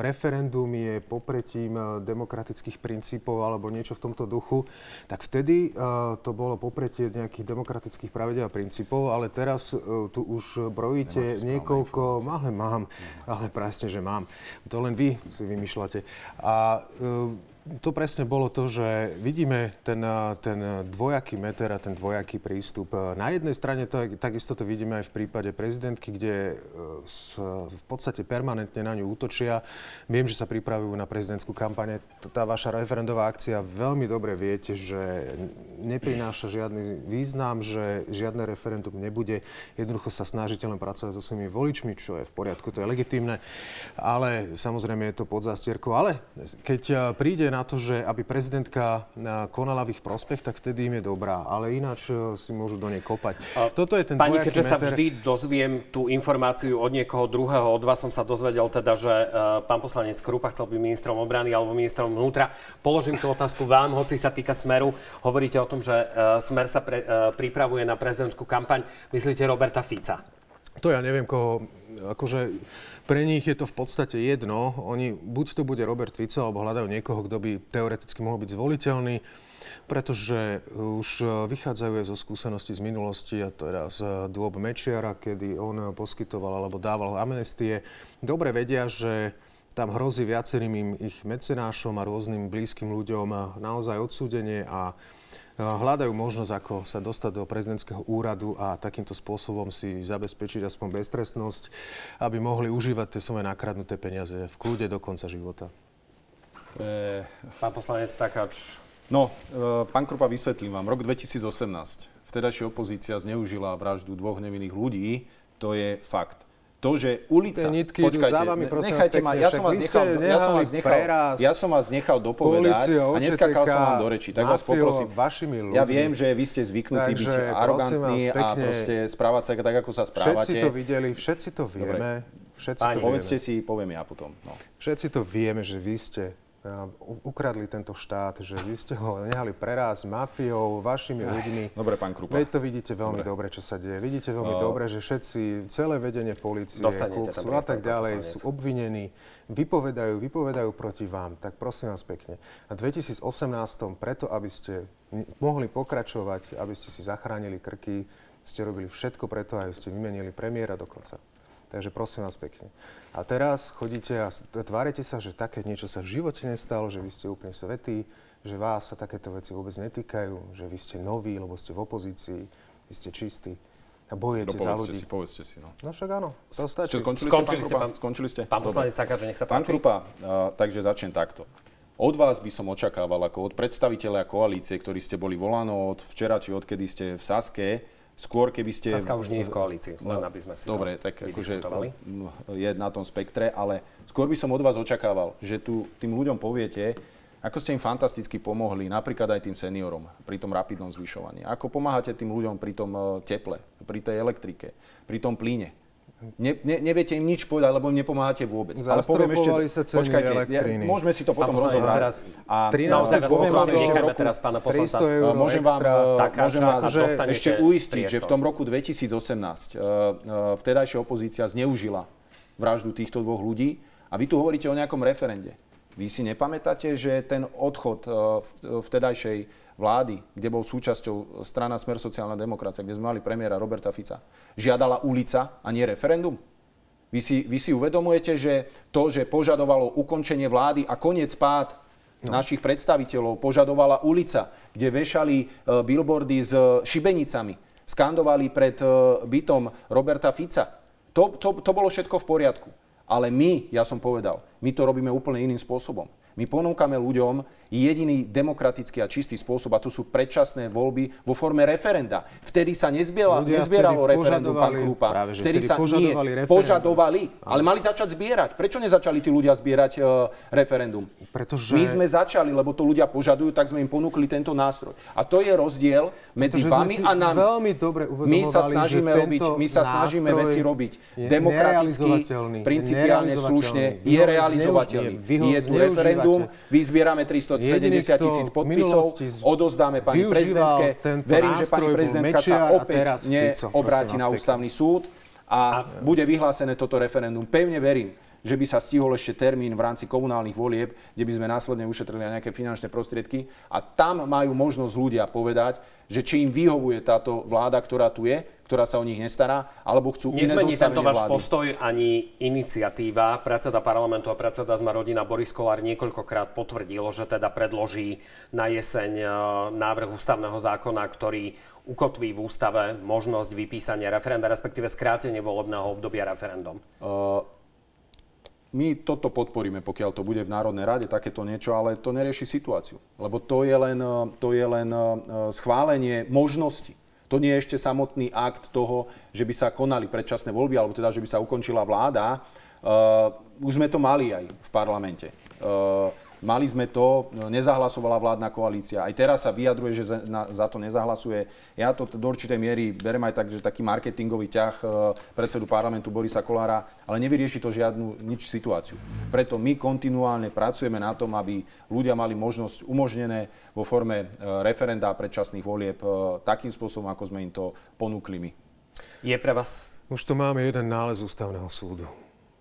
referendum je popretím eh, demokratických princípov alebo niečo v tomto duchu, tak vtedy uh, to bolo popretie nejakých demokratických pravidel a princípov, ale teraz tu už brojíte niekoľko... Ale mám, ale presne, že mám. To len vy si vymýšľate. A to presne bolo to, že vidíme ten, ten dvojaký meter a ten dvojaký prístup. Na jednej strane to, takisto to vidíme aj v prípade prezidentky, kde s, v podstate permanentne na ňu útočia. Viem, že sa pripravujú na prezidentskú kampane. Tá vaša referendová akcia veľmi dobre viete, že neprináša žiadny význam, že žiadne referendum nebude. Jednoducho sa snažíte len pracovať so svojimi voličmi, čo je v poriadku, to je legitimné. Ale samozrejme je to pod zástierkou. Ale keď príde na to, že aby prezidentka eh, konala v ich prospech, tak vtedy im je dobrá. Ale ináč eh, si môžu do nej kopať. A Toto je ten Pani, keďže meter... sa vždy dozviem tú informáciu od niekoho druhého, od vás som sa dozvedel teda, že uh, pán poslanec Krupa chcel byť ministrom obrany alebo ministrom vnútra. Položím tú otázku vám, hoci sa týka Smeru. Hovoríte o tom, že uh, Smer sa pre, uh, pripravuje na prezidentskú kampaň. Myslíte Roberta Fica? To ja neviem, koho... Akože pre nich je to v podstate jedno. Oni, buď to bude Robert Fico, alebo hľadajú niekoho, kto by teoreticky mohol byť zvoliteľný, pretože už vychádzajú aj zo skúseností z minulosti, a teda z dôb Mečiara, kedy on poskytoval alebo dával amnestie. Dobre vedia, že tam hrozí viacerým ich mecenášom a rôznym blízkym ľuďom naozaj odsúdenie a hľadajú možnosť, ako sa dostať do prezidentského úradu a takýmto spôsobom si zabezpečiť aspoň beztrestnosť, aby mohli užívať tie svoje nakradnuté peniaze v kľude do konca života. E... Pán poslanec Takáč. No, e, pán Krupa, vysvetlím vám. Rok 2018. Vtedajšia opozícia zneužila vraždu dvoch nevinných ľudí. To je fakt to, že ulica... Tie nitky počkajte, za vami, prosím nechajte ma, ja som, vás nechal, ja, som vás nechal, preraz, ja som vás nechal dopovedať policia, a neskakal som vám do reči. Tak vás poprosím. Vašimi ľuďmi. Ja viem, že vy ste zvyknutí Takže, byť arogantní a proste správať sa tak, ako sa správate. Všetci to videli, všetci to vieme. Všetci Páni, to povedzte vieme. si, poviem ja potom. No. Všetci to vieme, že vy ste ukradli tento štát, že vy ste ho nehali preraz mafiou, vašimi ľuďmi. Dobre, pán Krupa. Veď to vidíte veľmi dobre. dobre, čo sa deje. Vidíte veľmi uh, dobre, že všetci, celé vedenie policie, KUKSu a tak ďalej sú obvinení, vypovedajú, vypovedajú proti vám. Tak prosím vás pekne. A 2018 preto, aby ste mohli pokračovať, aby ste si zachránili krky, ste robili všetko preto, aby ste vymenili premiéra dokonca. Takže prosím vás pekne. A teraz chodíte a tvárite sa, že také niečo sa v živote nestalo, že vy ste úplne svetí, že vás sa takéto veci vôbec netýkajú, že vy ste noví, lebo ste v opozícii, vy ste čistí a bojujete no, za ľudí. si, povedzte si. No. no však áno, to stačí. Čo, skončili, skončili ste, pán, ste, skončili ste? Pán poslanec že nech sa páči. Pán Krupa, uh, takže začnem takto. Od vás by som očakával, ako od predstaviteľa koalície, ktorí ste boli volaní od včera, či odkedy ste v Saske, Skôr, keby ste... Saska už nie je v koalícii, len aby sme si Dobre, tak akože je na tom spektre, ale skôr by som od vás očakával, že tu tým ľuďom poviete, ako ste im fantasticky pomohli, napríklad aj tým seniorom pri tom rapidnom zvyšovaní. Ako pomáhate tým ľuďom pri tom eh, teple, pri tej elektrike, pri tom plíne. Ne, ne, neviete im nič povedať, lebo im nepomáhate vôbec. Ale poviem ešte, sa ceny počkajte, ja, môžeme si to potom rozobrať. A 13 poviem vám ešte roku, teraz pána poslanca. Eur môžem vám, môžem vám že ešte uistiť, že v tom roku 2018 uh, uh, vtedajšia opozícia zneužila vraždu týchto dvoch ľudí a vy tu hovoríte o nejakom referende. Vy si nepamätáte, že ten odchod uh, vtedajšej vlády, kde bol súčasťou strana Smer sociálna demokracia, kde sme mali premiéra Roberta Fica, žiadala ulica a nie referendum? Vy si, vy si uvedomujete, že to, že požadovalo ukončenie vlády a koniec pád no. našich predstaviteľov, požadovala ulica, kde vešali uh, billboardy s uh, šibenicami, skandovali pred bytom Roberta Fica. To, to, to bolo všetko v poriadku. Ale my, ja som povedal, my to robíme úplne iným spôsobom. My ponúkame ľuďom jediný demokratický a čistý spôsob a to sú predčasné voľby vo forme referenda. Vtedy sa nezbiela, nezbieralo referendum, pán Krupa. Práve, vtedy, vtedy sa požadovali nie, referendum. požadovali, ale mali začať zbierať. Prečo nezačali tí ľudia zbierať uh, referendum? Pretože... My sme začali, lebo to ľudia požadujú, tak sme im ponúkli tento nástroj. A to je rozdiel medzi Pretože vami a nami. Veľmi dobre my sa snažíme robiť, my sa snažíme veci robiť demokraticky, principiálne slušne, je realizovateľný. Je tu referendum, vyzbierame 370 tisíc podpisov, odozdáme pani prezidentke. Verím, že pani prezidentka sa opäť neobráti na ústavný súd a bude vyhlásené toto referendum. Pevne verím, že by sa stihol ešte termín v rámci komunálnych volieb, kde by sme následne ušetrili nejaké finančné prostriedky. A tam majú možnosť ľudia povedať, že či im vyhovuje táto vláda, ktorá tu je, ktorá sa o nich nestará, alebo chcú Nezmení tento váš vlády. postoj ani iniciatíva. Predseda parlamentu a predseda zma rodina Boris Kolár niekoľkokrát potvrdil, že teda predloží na jeseň e, návrh ústavného zákona, ktorý ukotví v ústave možnosť vypísania referenda, respektíve skrátenie volebného obdobia referendum. Uh, my toto podporíme, pokiaľ to bude v Národnej rade, takéto niečo, ale to nerieši situáciu. Lebo to je len, to je len e, schválenie možnosti. To nie je ešte samotný akt toho, že by sa konali predčasné voľby, alebo teda, že by sa ukončila vláda. Uh, už sme to mali aj v parlamente. Uh, Mali sme to, nezahlasovala vládna koalícia. Aj teraz sa vyjadruje, že za, to nezahlasuje. Ja to do určitej miery berem aj tak, že taký marketingový ťah e, predsedu parlamentu Borisa Kolára, ale nevyrieši to žiadnu nič situáciu. Preto my kontinuálne pracujeme na tom, aby ľudia mali možnosť umožnené vo forme e, referenda a predčasných volieb e, takým spôsobom, ako sme im to ponúkli my. Je pre vás... Už tu máme jeden nález ústavného súdu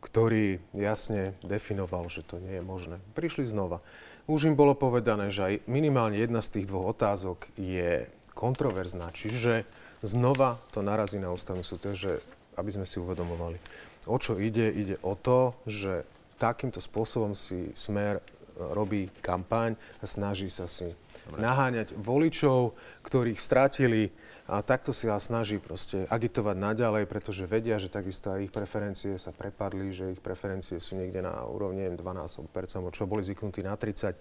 ktorý jasne definoval, že to nie je možné. Prišli znova. Už im bolo povedané, že aj minimálne jedna z tých dvoch otázok je kontroverzná, čiže znova to narazí na ústavný súd. Takže, aby sme si uvedomovali, o čo ide, ide o to, že takýmto spôsobom si smer e, robí kampaň a snaží sa si naháňať voličov, ktorých stratili a takto si vás snaží proste agitovať naďalej, pretože vedia, že takisto aj ich preferencie sa prepadli, že ich preferencie sú niekde na úrovni 12%, čo boli zvyknutí na 30%.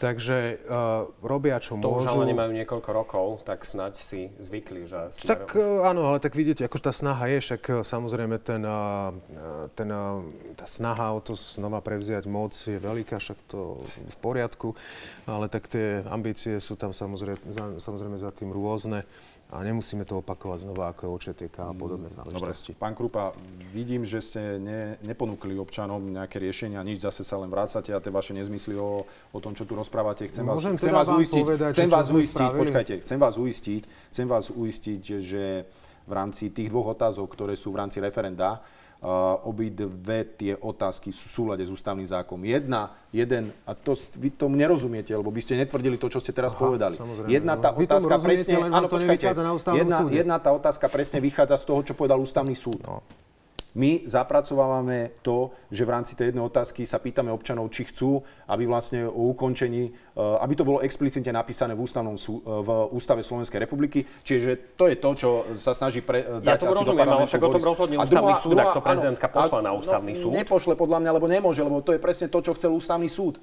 Takže uh, robia, čo to môžu. To už ale nemajú niekoľko rokov, tak snať si zvykli, že... Tak uh, áno, ale tak vidíte, ako tá snaha je, však uh, samozrejme ten, uh, ten, uh, tá snaha o to znova prevziať moc je veľká, však to v poriadku, ale tak tie ambície sú tam samozrejme, samozrejme za tým rôzne a nemusíme to opakovať znova ako je OČTK a podobné záležitosti. Dobre. Pán Krupa, vidím, že ste ne, neponúkli občanom nejaké riešenia, nič zase sa len vrácate a tie vaše nezmysly o, o tom, čo tu rozprávate. Chcem vás, chcem teda vás uistiť, povedať, chcem vás uistiť, počkajte, chcem vás uistiť, chcem vás uistiť, že v rámci tých dvoch otázok, ktoré sú v rámci referenda, obidve tie otázky sú v súlade s ústavným zákonom. Jedna, jeden, a to, vy tomu nerozumiete, lebo by ste netvrdili to, čo ste teraz Aha, povedali. Jedna tá no. otázka presne, áno, počkajte, jedna, jedna tá otázka presne vychádza z toho, čo povedal ústavný súd. No. My zapracovávame to, že v rámci tej jednej otázky sa pýtame občanov, či chcú, aby vlastne o ukončení, eh, aby to bolo explicitne napísané v, ústavnom, eh, v Ústave Slovenskej republiky. Čiže to je to, čo sa snaží pre, eh, dať ja to rozumiem, ale však o tom rozhodne ústavný druhá, súd, druhá, ak to prezidentka pošla na ústavný no, súd. Nepošle podľa mňa, lebo nemôže, lebo to je presne to, čo chcel ústavný súd.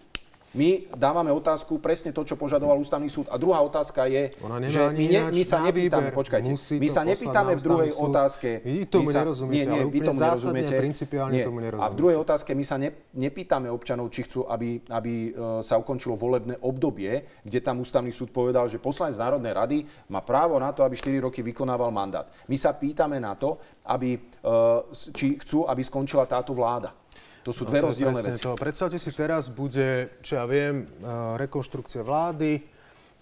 My dávame otázku presne to, čo požadoval ústavný súd. A druhá otázka je, že my, ne, my sa nepýtame, počkajte, my sa nepýtame v druhej súd. otázke. Vy tomu sa, nerozumiete, nie, nie, vy tomu nerozumiete. principiálne nie. tomu nerozumiete. A v druhej otázke my sa ne, nepýtame občanov, či chcú, aby, aby uh, sa ukončilo volebné obdobie, kde tam ústavný súd povedal, že poslanec Národnej rady má právo na to, aby 4 roky vykonával mandát. My sa pýtame na to, aby, uh, či chcú, aby skončila táto vláda. To sú dve no, rozdielne veci. To. Predstavte si, teraz bude, čo ja viem, eh, rekonštrukcia vlády,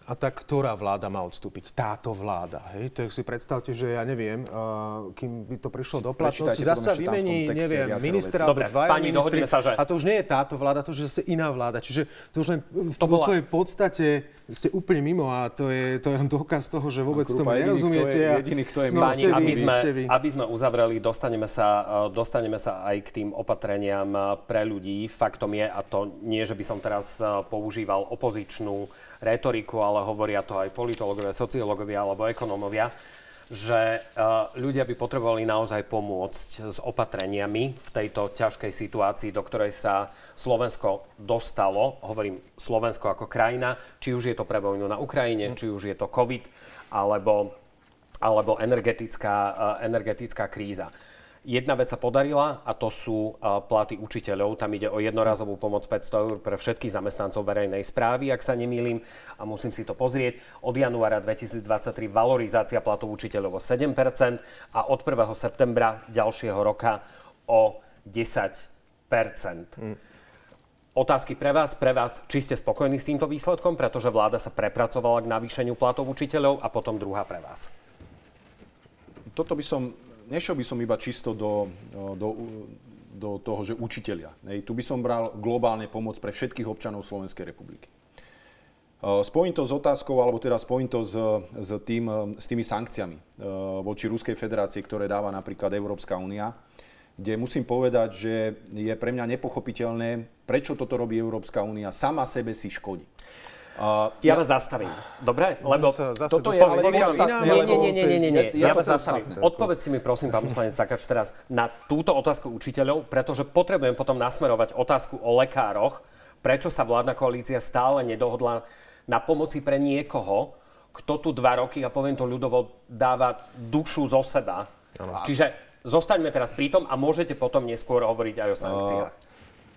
a tak ktorá vláda má odstúpiť? Táto vláda. Hej? Tak si predstavte, že ja neviem, uh, kým by to prišlo do platnosti, zase vymení, neviem, ministra alebo dvaja pani, ministri. Sa, že... A to už nie je táto vláda, to už je zase iná vláda. Čiže to už len v to bola... svojej podstate ste úplne mimo a to je, to je len dôkaz toho, že vôbec tomu nerozumiete. Jediný, kto je, no, Pani, aby, sme, aby sme uzavreli, dostaneme sa, e, dostaneme sa aj k tým opatreniam e, pre ľudí. Faktom je, a to nie, že by som teraz používal opozičnú retoriku, ale hovoria to aj politológovia, sociológovia alebo ekonómovia, že uh, ľudia by potrebovali naozaj pomôcť s opatreniami v tejto ťažkej situácii, do ktorej sa Slovensko dostalo. Hovorím Slovensko ako krajina, či už je to pre vojnu na Ukrajine, či už je to COVID, alebo, alebo energetická, uh, energetická kríza. Jedna vec sa podarila a to sú platy učiteľov. Tam ide o jednorazovú pomoc 500 eur pre všetkých zamestnancov verejnej správy, ak sa nemýlim. A musím si to pozrieť. Od januára 2023 valorizácia platov učiteľov o 7% a od 1. septembra ďalšieho roka o 10%. Mm. Otázky pre vás, pre vás, či ste spokojní s týmto výsledkom, pretože vláda sa prepracovala k navýšeniu platov učiteľov a potom druhá pre vás. Toto by som nešiel by som iba čisto do, do, do toho, že učiteľia. Hej, tu by som bral globálne pomoc pre všetkých občanov Slovenskej republiky. Spojím to s otázkou, alebo teda spojím to s, s, tým, s tými sankciami voči Ruskej federácie, ktoré dáva napríklad Európska únia, kde musím povedať, že je pre mňa nepochopiteľné, prečo toto robí Európska únia. Sama sebe si škodí. Uh, ja, ja vás zastavím. Dobre? Lebo zase toto je ale podstatné. Nie, nie, nie, nie, nie, nie. Ja, ja vás zastavím. Odpovedzte mi prosím, pán poslanec Zakač, teraz na túto otázku učiteľov, pretože potrebujem potom nasmerovať otázku o lekároch, prečo sa vládna koalícia stále nedohodla na pomoci pre niekoho, kto tu dva roky, a poviem to ľudovo, dáva dušu zo seba. Ano. Čiže zostaňme teraz pri tom a môžete potom neskôr hovoriť aj o sankciách. Uh,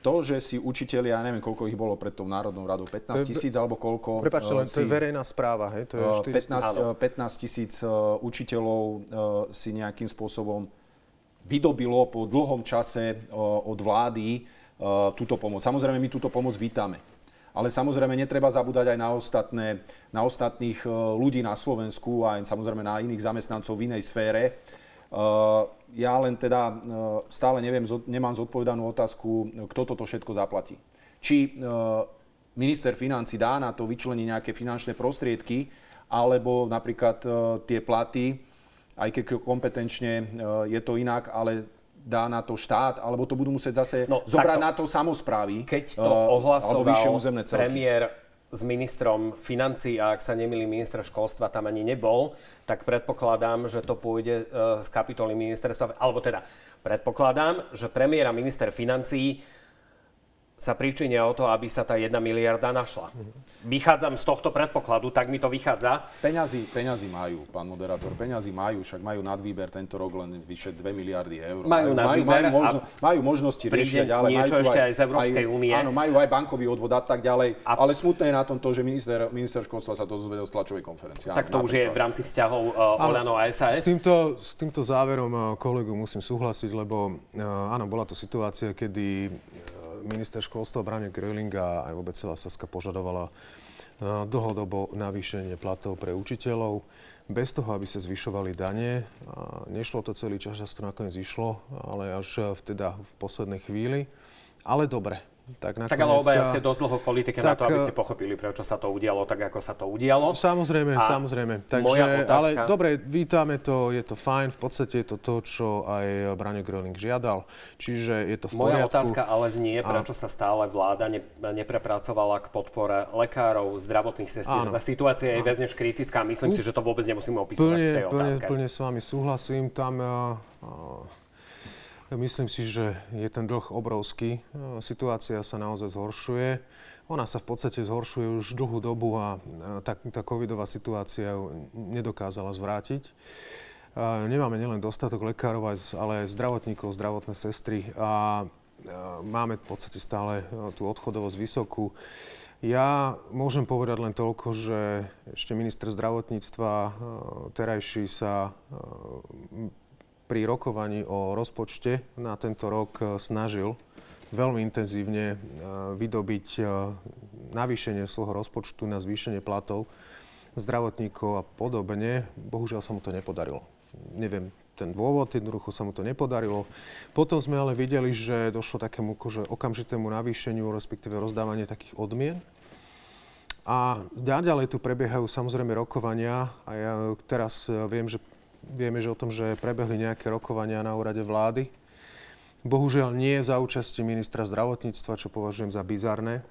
to, že si učiteľia, ja neviem, koľko ich bolo pred tou Národnou radou, 15 tisíc alebo koľko... Prepačte, len to je verejná správa, hej? To je 400... 15, 15 tisíc učiteľov si nejakým spôsobom vydobilo po dlhom čase od vlády túto pomoc. Samozrejme, my túto pomoc vítame. Ale samozrejme netreba zabúdať aj na, ostatné, na ostatných ľudí na Slovensku a aj samozrejme na iných zamestnancov v inej sfére Eh, ja len teda eh, stále neviem, nemám zodpovedanú otázku, kto toto všetko zaplatí. Či eh, minister financí dá na to vyčlení nejaké finančné prostriedky, alebo napríklad tie platy, aj keď kompetenčne je to inak, ale dá na to štát, alebo to budú musieť zase no, zobrať takto, na to samozprávy. Keď to uh, ohlasoval premiér s ministrom financí a ak sa nemili ministra školstva tam ani nebol, tak predpokladám, že to pôjde uh, z kapitoly ministerstva, alebo teda predpokladám, že premiér minister financí sa pričinia o to, aby sa tá jedna miliarda našla. Vychádzam z tohto predpokladu, tak mi to vychádza. Peňazí, peňazí majú, pán moderátor, peňazí majú, však majú nadvýber tento rok len vyše 2 miliardy eur. Majú, majú nadvýber majú, majú, možno, majú možnosti riešiť, ale niečo majú ešte aj, aj z Európskej únie. Áno, majú aj bankový odvod a tak ďalej, a, ale smutné je na tom to, že minister, minister školstva sa to dozvedel z tlačovej konferencie. Tak to už je v rámci vzťahov uh, Olano a SAS. S týmto, s týmto záverom uh, kolegu musím súhlasiť, lebo uh, áno, bola to situácia, kedy minister školstva Brane Gröling a aj vôbec celá Saska požadovala eh, dlhodobo navýšenie platov pre učiteľov bez toho, aby sa zvyšovali dane. Nešlo to celý čas, že to nakoniec išlo, ale až v, teda v poslednej chvíli. Ale dobre, tak, tak ale obaja ste dosť dlho v politike tak, na to, aby ste eh, pochopili, prečo sa to udialo tak, ako sa to udialo. Samozrejme, a samozrejme. Takže, moja otázka... Ale dobre, vítame to, je to fajn, v podstate je to to, čo aj Braňo Gröling žiadal, čiže je to v moja poriadku. Moja otázka ale znie, prečo sa stále vláda ne, neprepracovala k podpore lekárov, zdravotných sestier. Tá situácia je viac než kritická, myslím U... si, že to vôbec nemusíme opísať plne, v tej otázke. Plne, plne s vami súhlasím, tam... Uh, uh, Myslím si, že je ten dlh obrovský. Situácia sa naozaj zhoršuje. Ona sa v podstate zhoršuje už dlhú dobu a tá, tá covidová situácia ju nedokázala zvrátiť. Nemáme nielen dostatok lekárov, ale aj zdravotníkov, zdravotné sestry a máme v podstate stále tú odchodovosť vysokú. Ja môžem povedať len toľko, že ešte minister zdravotníctva terajší sa pri rokovaní o rozpočte na tento rok e, snažil veľmi intenzívne e, vydobiť e, navýšenie svojho rozpočtu na zvýšenie platov zdravotníkov a podobne. Bohužiaľ sa mu to nepodarilo. Neviem ten dôvod, jednoducho sa mu to nepodarilo. Potom sme ale videli, že došlo takému akože okamžitému navýšeniu, respektíve rozdávanie takých odmien. A ďalej tu prebiehajú samozrejme rokovania a ja teraz viem, že Vieme, že o tom, že prebehli nejaké rokovania na úrade vlády. Bohužiaľ nie za účasti ministra zdravotníctva, čo považujem za bizarné.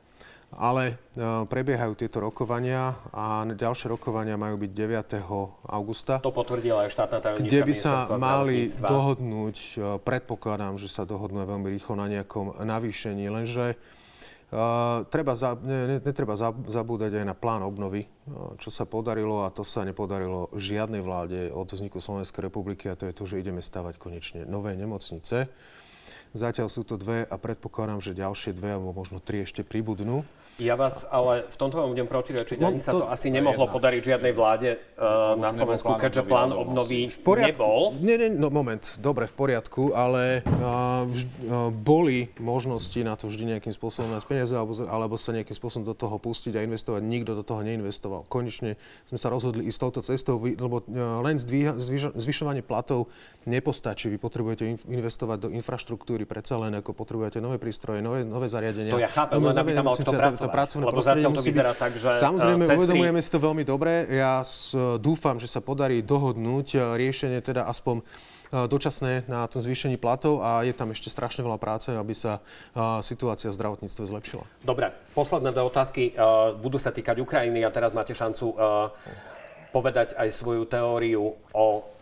Ale e, prebiehajú tieto rokovania a ďalšie rokovania majú byť 9. augusta. To potvrdila aj štátna tajomníčka Kde by sa mali dohodnúť, e, predpokladám, že sa dohodnú veľmi rýchlo na nejakom navýšení, lenže treba za, ne, netreba za, zabúdať aj na plán obnovy, čo sa podarilo a to sa nepodarilo žiadnej vláde od vzniku Slovenskej republiky a to je to, že ideme stavať konečne nové nemocnice. Zatiaľ sú to dve a predpokladám, že ďalšie dve alebo možno tri ešte pribudnú. Ja vás ale v tomto vám budem protirečiť. No, Ani sa to, to asi nemohlo jedna. podariť žiadnej vláde uh, na Slovensku, plán keďže plán obnovy v poriadku, nebol. Nie, nie, no moment, dobre, v poriadku, ale uh, vž, uh, boli možnosti na to vždy nejakým spôsobom nájsť peniaze alebo, alebo sa nejakým spôsobom do toho pustiť a investovať. Nikto do toho neinvestoval. Konečne sme sa rozhodli ísť touto cestou, lebo uh, len zdvíha, zvyšovanie platov nepostačí. Vy potrebujete investovať do infraštruktúry, predsa len ako potrebujete nové prístroje, nové, nové zariadenia. To ja chápem, len aby tam to pracovné Lebo prostredie to vyzerá tak, že Samozrejme, uh, sestry... uvedomujeme si to veľmi dobre. Ja s, dúfam, že sa podarí dohodnúť eh, riešenie teda aspoň dočasné na tom zvýšení platov a je tam ešte strašne veľa práce, aby sa situácia v zdravotníctve zlepšila. Dobre, posledné dve otázky budú sa týkať Ukrajiny a teraz máte šancu povedať aj svoju teóriu o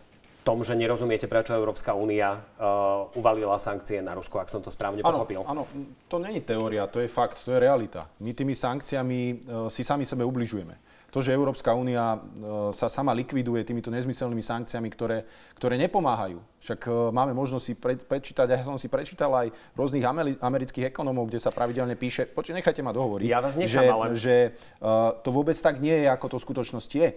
tom, že nerozumiete, prečo Európska únia uh, uvalila sankcie na Rusko, ak som to správne ano, pochopil. Áno, to není teória, to je fakt, to je realita. My tými sankciami uh, si sami sebe ubližujeme. To, že Európska únia uh, sa sama likviduje týmito nezmyselnými sankciami, ktoré, ktoré nepomáhajú. Však uh, máme možnosť si pre, prečítať, ja som si prečítal aj rôznych amerických ekonomov, kde sa pravidelne píše, počkaj, nechajte ma dohovoriť, ja vás nechám, že, ale... že uh, to vôbec tak nie je, ako to v skutočnosti je.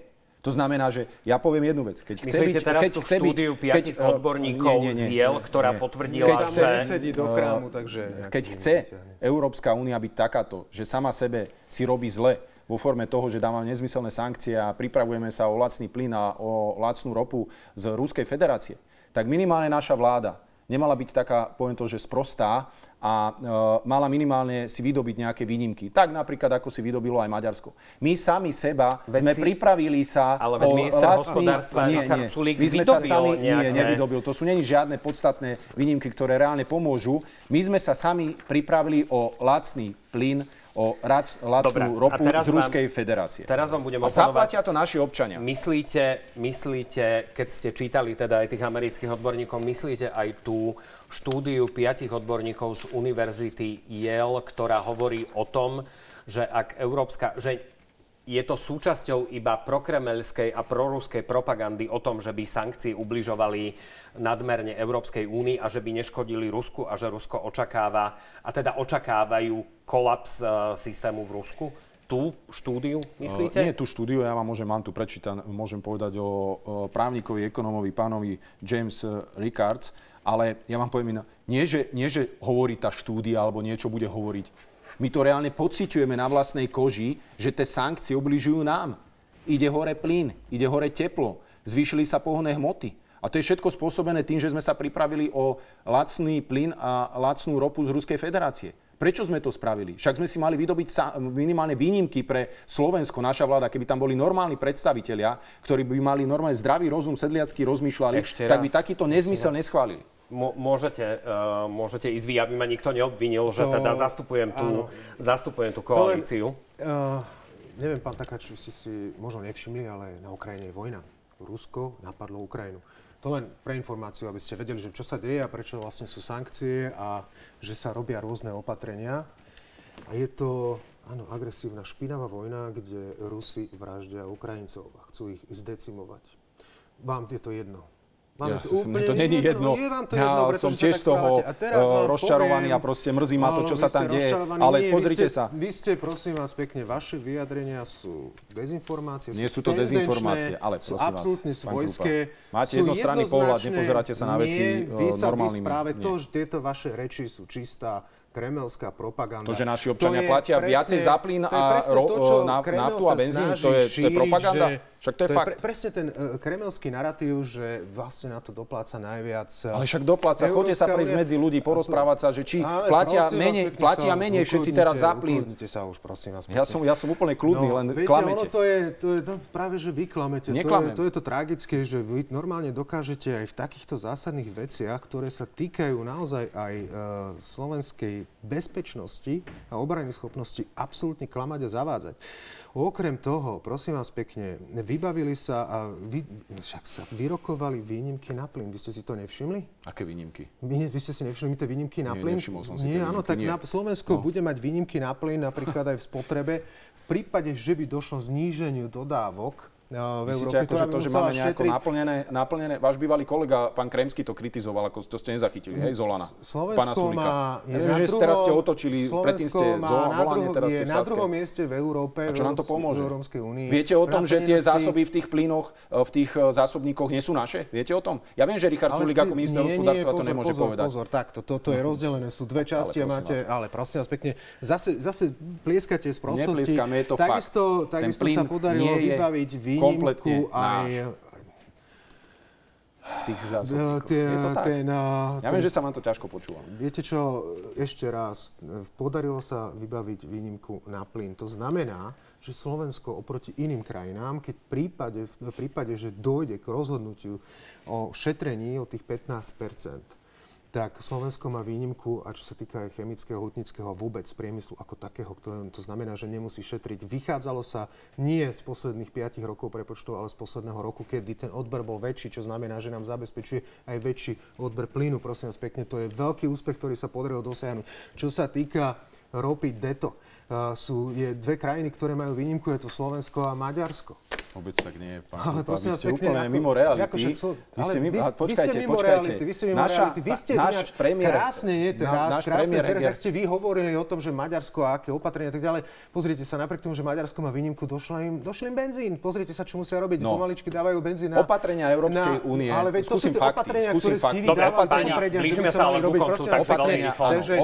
To znamená, že ja poviem jednu vec. Keď chce byť, teraz keď tú chce štúdiu byť, keď, odborníkov nie, nie, nie, z Yale, ktorá nie. potvrdila, keď chce, že... do krámu, takže... Keď chce Európska únia byť takáto, že sama sebe si robí zle, vo forme toho, že dávame nezmyselné sankcie a pripravujeme sa o lacný plyn a o lacnú ropu z Ruskej federácie, tak minimálne naša vláda nemala byť taká, poviem to, že sprostá a e, mala minimálne si vydobiť nejaké výnimky. Tak napríklad, ako si vydobilo aj Maďarsko. My sami seba Veď sme pripravili sa Ale o minister lacný- hospodárstva nie, Richard nie. My sme sa sami, nejaké- nie, nevydobil. To sú není žiadne podstatné výnimky, ktoré reálne pomôžu. My sme sa sami pripravili o lacný plyn, o rac, lacnú Dobre, ropu z vám- Ruskej federácie. Teraz vám budem a oponovať. zaplatia to naši občania. Myslíte, myslíte, keď ste čítali teda aj tých amerických odborníkov, myslíte aj tú štúdiu piatich odborníkov z univerzity Yale, ktorá hovorí o tom, že ak Európska, že je to súčasťou iba prokremelskej a proruskej propagandy o tom, že by sankcie ubližovali nadmerne Európskej únii a že by neškodili Rusku a že Rusko očakáva, a teda očakávajú kolaps e, systému v Rusku? Tú štúdiu, myslíte? Uh, nie tú štúdiu, ja vám môžem, mám tu prečítan, môžem povedať o, o právnikovi, ekonomovi, pánovi James Rickards, ale ja vám poviem, iná- nie že, nie že hovorí tá štúdia alebo niečo bude hovoriť. My to reálne pociťujeme na vlastnej koži, že tie sankcie obližujú nám. Ide hore plyn, ide hore teplo, zvýšili sa pohonné hmoty. A to je všetko spôsobené tým, že sme sa pripravili o lacný plyn a lacnú ropu z Ruskej federácie. Prečo sme to spravili? Však sme si mali vydobiť sa, minimálne výnimky pre Slovensko, naša vláda, keby tam boli normálni predstavitelia, ktorí by mali normálne zdravý rozum, sedliacky rozmýšľali, Ešte tak by raz, takýto nezmysel neschválili. Môžete, uh, môžete ísť vy, aby ma nikto neobvinil, že To- teda zastupujem tú, áno. zastupujem tú len- koalíciu. Uh, neviem, pán Takáč, či ste si možno nevšimli, ale na Ukrajine je vojna. Rusko napadlo Ukrajinu. To len pre informáciu, aby ste vedeli, že čo sa deje a prečo vlastne sú sankcie a že sa robia rôzne opatrenia. A je to, áno, agresívna špinavá vojna, kde Rusi vraždia Ukrajincov a chcú ich zdecimovať. Vám je to jedno. Vám Ja, je mne to není jedno. Je vám to ja jedno, pretože som tiež z toho správate. A teraz vám rozčarovaný poviem- a proste mrzí ma to, čo sa tam deje. Ale Nie, pozrite vy ste, sa. Vy ste, prosím vás pekne, vaše vyjadrenia sú dezinformácie. Nie sú to dezinformácie, ale sú prosím vás, absolútne svojské. Máte sú jednostranný pohľad, nepozeráte sa na veci, Nie, vy eh, sa normálnymi- práve to, že tieto vaše reči sú čistá kremelská propaganda. To, že naši To občania je platia presne- viacej za plyn to je a ro- to, čo na- Kreml naftu a benzín, to je- to je šíriť, propaganda. že- Však to je fakt. presne ten uh, kremelský narratív, že vlastne na to dopláca najviac. eh, Ale však dopláca, chodte sa Európska únia. medzi ľudí, porozprávať sa, že či Ale platia menej, platia sa menej všetci teraz za plyn. Sa už, prosím vás. Ja som, ja som úplne kľudný, len No, viete, klamete. ono to je, to je no, práve, že vy klamete. To je, Neklamem. to je to tragické, že vy normálne dokážete aj v takýchto zásadných veciach, ktoré sa týkajú naozaj aj e, slovenskej bezpečnosti a obrany schopnosti absolútne klamať a zavádzať. Okrem toho, prosím vás pekne, vybavili sa a vy, však sa vyrokovali výnimky na plyn. Vy ste si to nevšimli? Aké výnimky? Vy, vy ste si nevšimli tie výnimky na Nie, plyn? nevšimol som si Nie, áno, výnimky, tak nie. na Slovensko No. bude mať výnimky na plyn napríklad aj v spotrebe. V prípade, že by došlo zníženiu dodávok v Myslíte, Európe, ako, že by to, že máme nejako šetriť- naplnené, naplnené, váš bývalý kolega, pán Kremský, to kritizoval, ako to ste nezachytili, hej, Zolana? Slovensko pána Sulíka. má... Viem, že teraz ste otočili, predtým ste Slovensko má Zolana, na druhom, teraz ste je v na Saske. druhom mieste v Európe, A čo nám to pomôže? v Európskej únii. Viete o tom, že tie zásoby v tých plynoch, e, v tých e, zásobníkoch nie sú naše? Viete o tom? Ja viem, že Richard ty- ako minister hospodárstva to nemôže pozor, povedať. Pozor, takto, toto je rozdelené, sú dve časti a máte, ale prosím vás pekne, zase, zase plieskate z prostosti. Neplieskame, je to takisto, fakt. Sa podarilo nie vybaviť kompletne výnimku aj... V tých zásobníkoch. tie- Je to tak? ten, Ja ten- viem, že sa vám to ťažko počúva. Viete čo, ešte raz, podarilo sa vybaviť výnimku na plyn. To znamená, že Slovensko oproti iným krajinám, keď v prípade, v prípade, že dojde k rozhodnutiu o šetrení o tých 15 tak Slovensko má výnimku, a čo sa týka aj chemického, hutnického vôbec priemyslu ako takého, ktoré, to znamená, že nemusí šetriť. Vychádzalo sa nie z posledných 5 rokov prepočtov, ale z posledného roku, kedy ten odber bol väčší, čo znamená, že nám zabezpečuje aj väčší odber plynu. Prosím vás pekne, to je veľký úspech, ktorý sa podarilo dosiahnuť. Čo sa týka ropy DETO, sú, je dve krajiny, ktoré majú výnimku, je to Slovensko a Maďarsko. Vôbec tak nie, pán Ale prosím vy ste úplne ako- mimo reality. ako však sú- Vy ste mimo, vy- a vy ste počkajte, mimo počkajte. reality, vy ste mimo Naša- reality. Vy ste náš ináč premiér, krásne, nie, krás, náš krásne, premiér teraz, ak ste vy hovorili o tom, že Maďarsko a aké opatrenia a tak ďalej, pozrite sa, napriek tomu, že Maďarsko má výnimku, došla im, došiel im benzín. Pozrite sa, čo musia robiť. No. Pomaličky dávajú benzín na... Opatrenia Európskej únie. Ale veď to sú tie opatrenia, skúsim ktoré ste vy dávali tomu predia, že by sa mali robiť. Prosím vás pekne.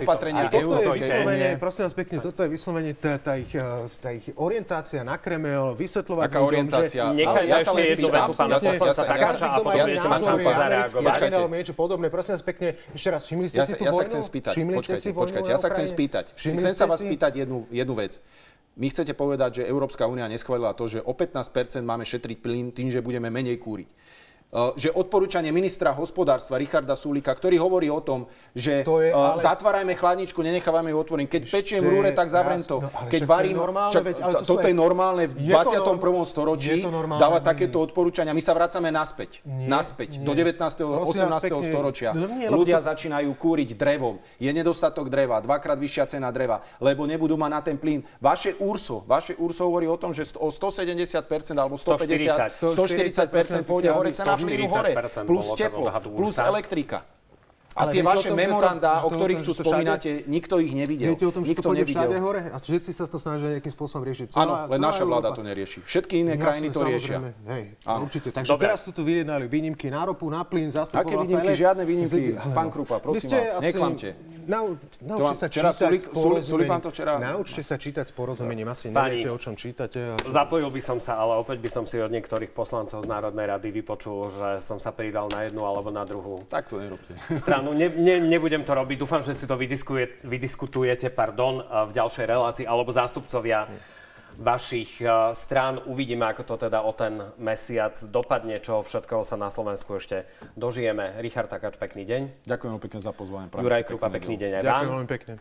Opatrenia Európskej únie. prosím vás pekne, toto je vyslovene tá, tá, ich, eh, tá ich orientácia na Kremel, vysvetľovať Aká ľuďom, orientácia? situácia. Nechajme ja ešte jednu vetu pána poslanca Takáča a potom budete mať šancu zareagovať. Počkajte. alebo niečo podobné. Prosím vás pekne, ešte raz, všimli ste Ja si tú ja sa vojnu? chcem spýtať, Všimli počkajte, vojnu ja sa chcem spýtať. Chcem sa vás spýtať jednu, jednu vec. My chcete povedať, že Európska únia neschválila to, že o 15% máme šetriť plyn tým, že budeme menej kúriť. Uh, že odporúčanie ministra hospodárstva Richarda Sulika, ktorý hovorí o tom, že To je uh, ale- zatvárajme chladničku, nenechávame ju otvorenú. Keď pečiem v rúre, tak zavrem raz- to. no, ale Keď však to je varím, normálne, však veď, ale to toto je normálne v Je to 21. norm- storočí dávať takéto odporúčania. My sa vracame naspäť. Nie, naspäť. nie. Do 19. Prosím vás 18. pekne, storočia. no nie, Ľudia to- začínajú kúriť drevom. Je nedostatok dreva, dvakrát vyššia cena dreva, lebo nebudú mať na ten plyn. Vaše URSO, vaše URSO hovorí o tom, že o 170% alebo 150, 140% pôjde hore cena plynu hore. 140% Plus teplo, plus elektrika. A tie vaše tom, že to- memorandá, o to- ktorých to- tu spomínate, nikto ich nevidel. Viete o tom, že to pôjde všade nevidel. hore? A všetci sa to snažia nejakým spôsobom riešiť. Áno, len naša vláda to nerieši. Všetky iné krajiny to riešia. Hej, Áno. určite. Takže Dobre. teraz tu tu vyjednali výnimky na ropu, na plyn, zastupoval Aké výnimky? ele- Žiadne výnimky. Ale Pán. Krupa, prosím vás, asi- neklamte. Nau, naučte vám sa čítať Sulik- to včera- Naučte sa čítať s porozumením. Asi neviete, o čom čítate. Zapojil by som sa, ale opäť by som si od niektorých poslancov z Národnej rady vypočul, že som sa pridal na jednu alebo na druhú Tak to nerobte. stranu. Ne, ne, nebudem to robiť. Dúfam, že si to vydiskutujete pardon, v ďalšej relácii, alebo zástupcovia vašich eh, strán. Uvidíme, ako to teda o ten mesiac dopadne, čo všetkého sa na Slovensku ešte dožijeme. Richard Takáč, pekný deň. Ďakujem pekne za pozvanie. Juraj Krupa, pekný deň aj Ďakujem vám. veľmi pekne.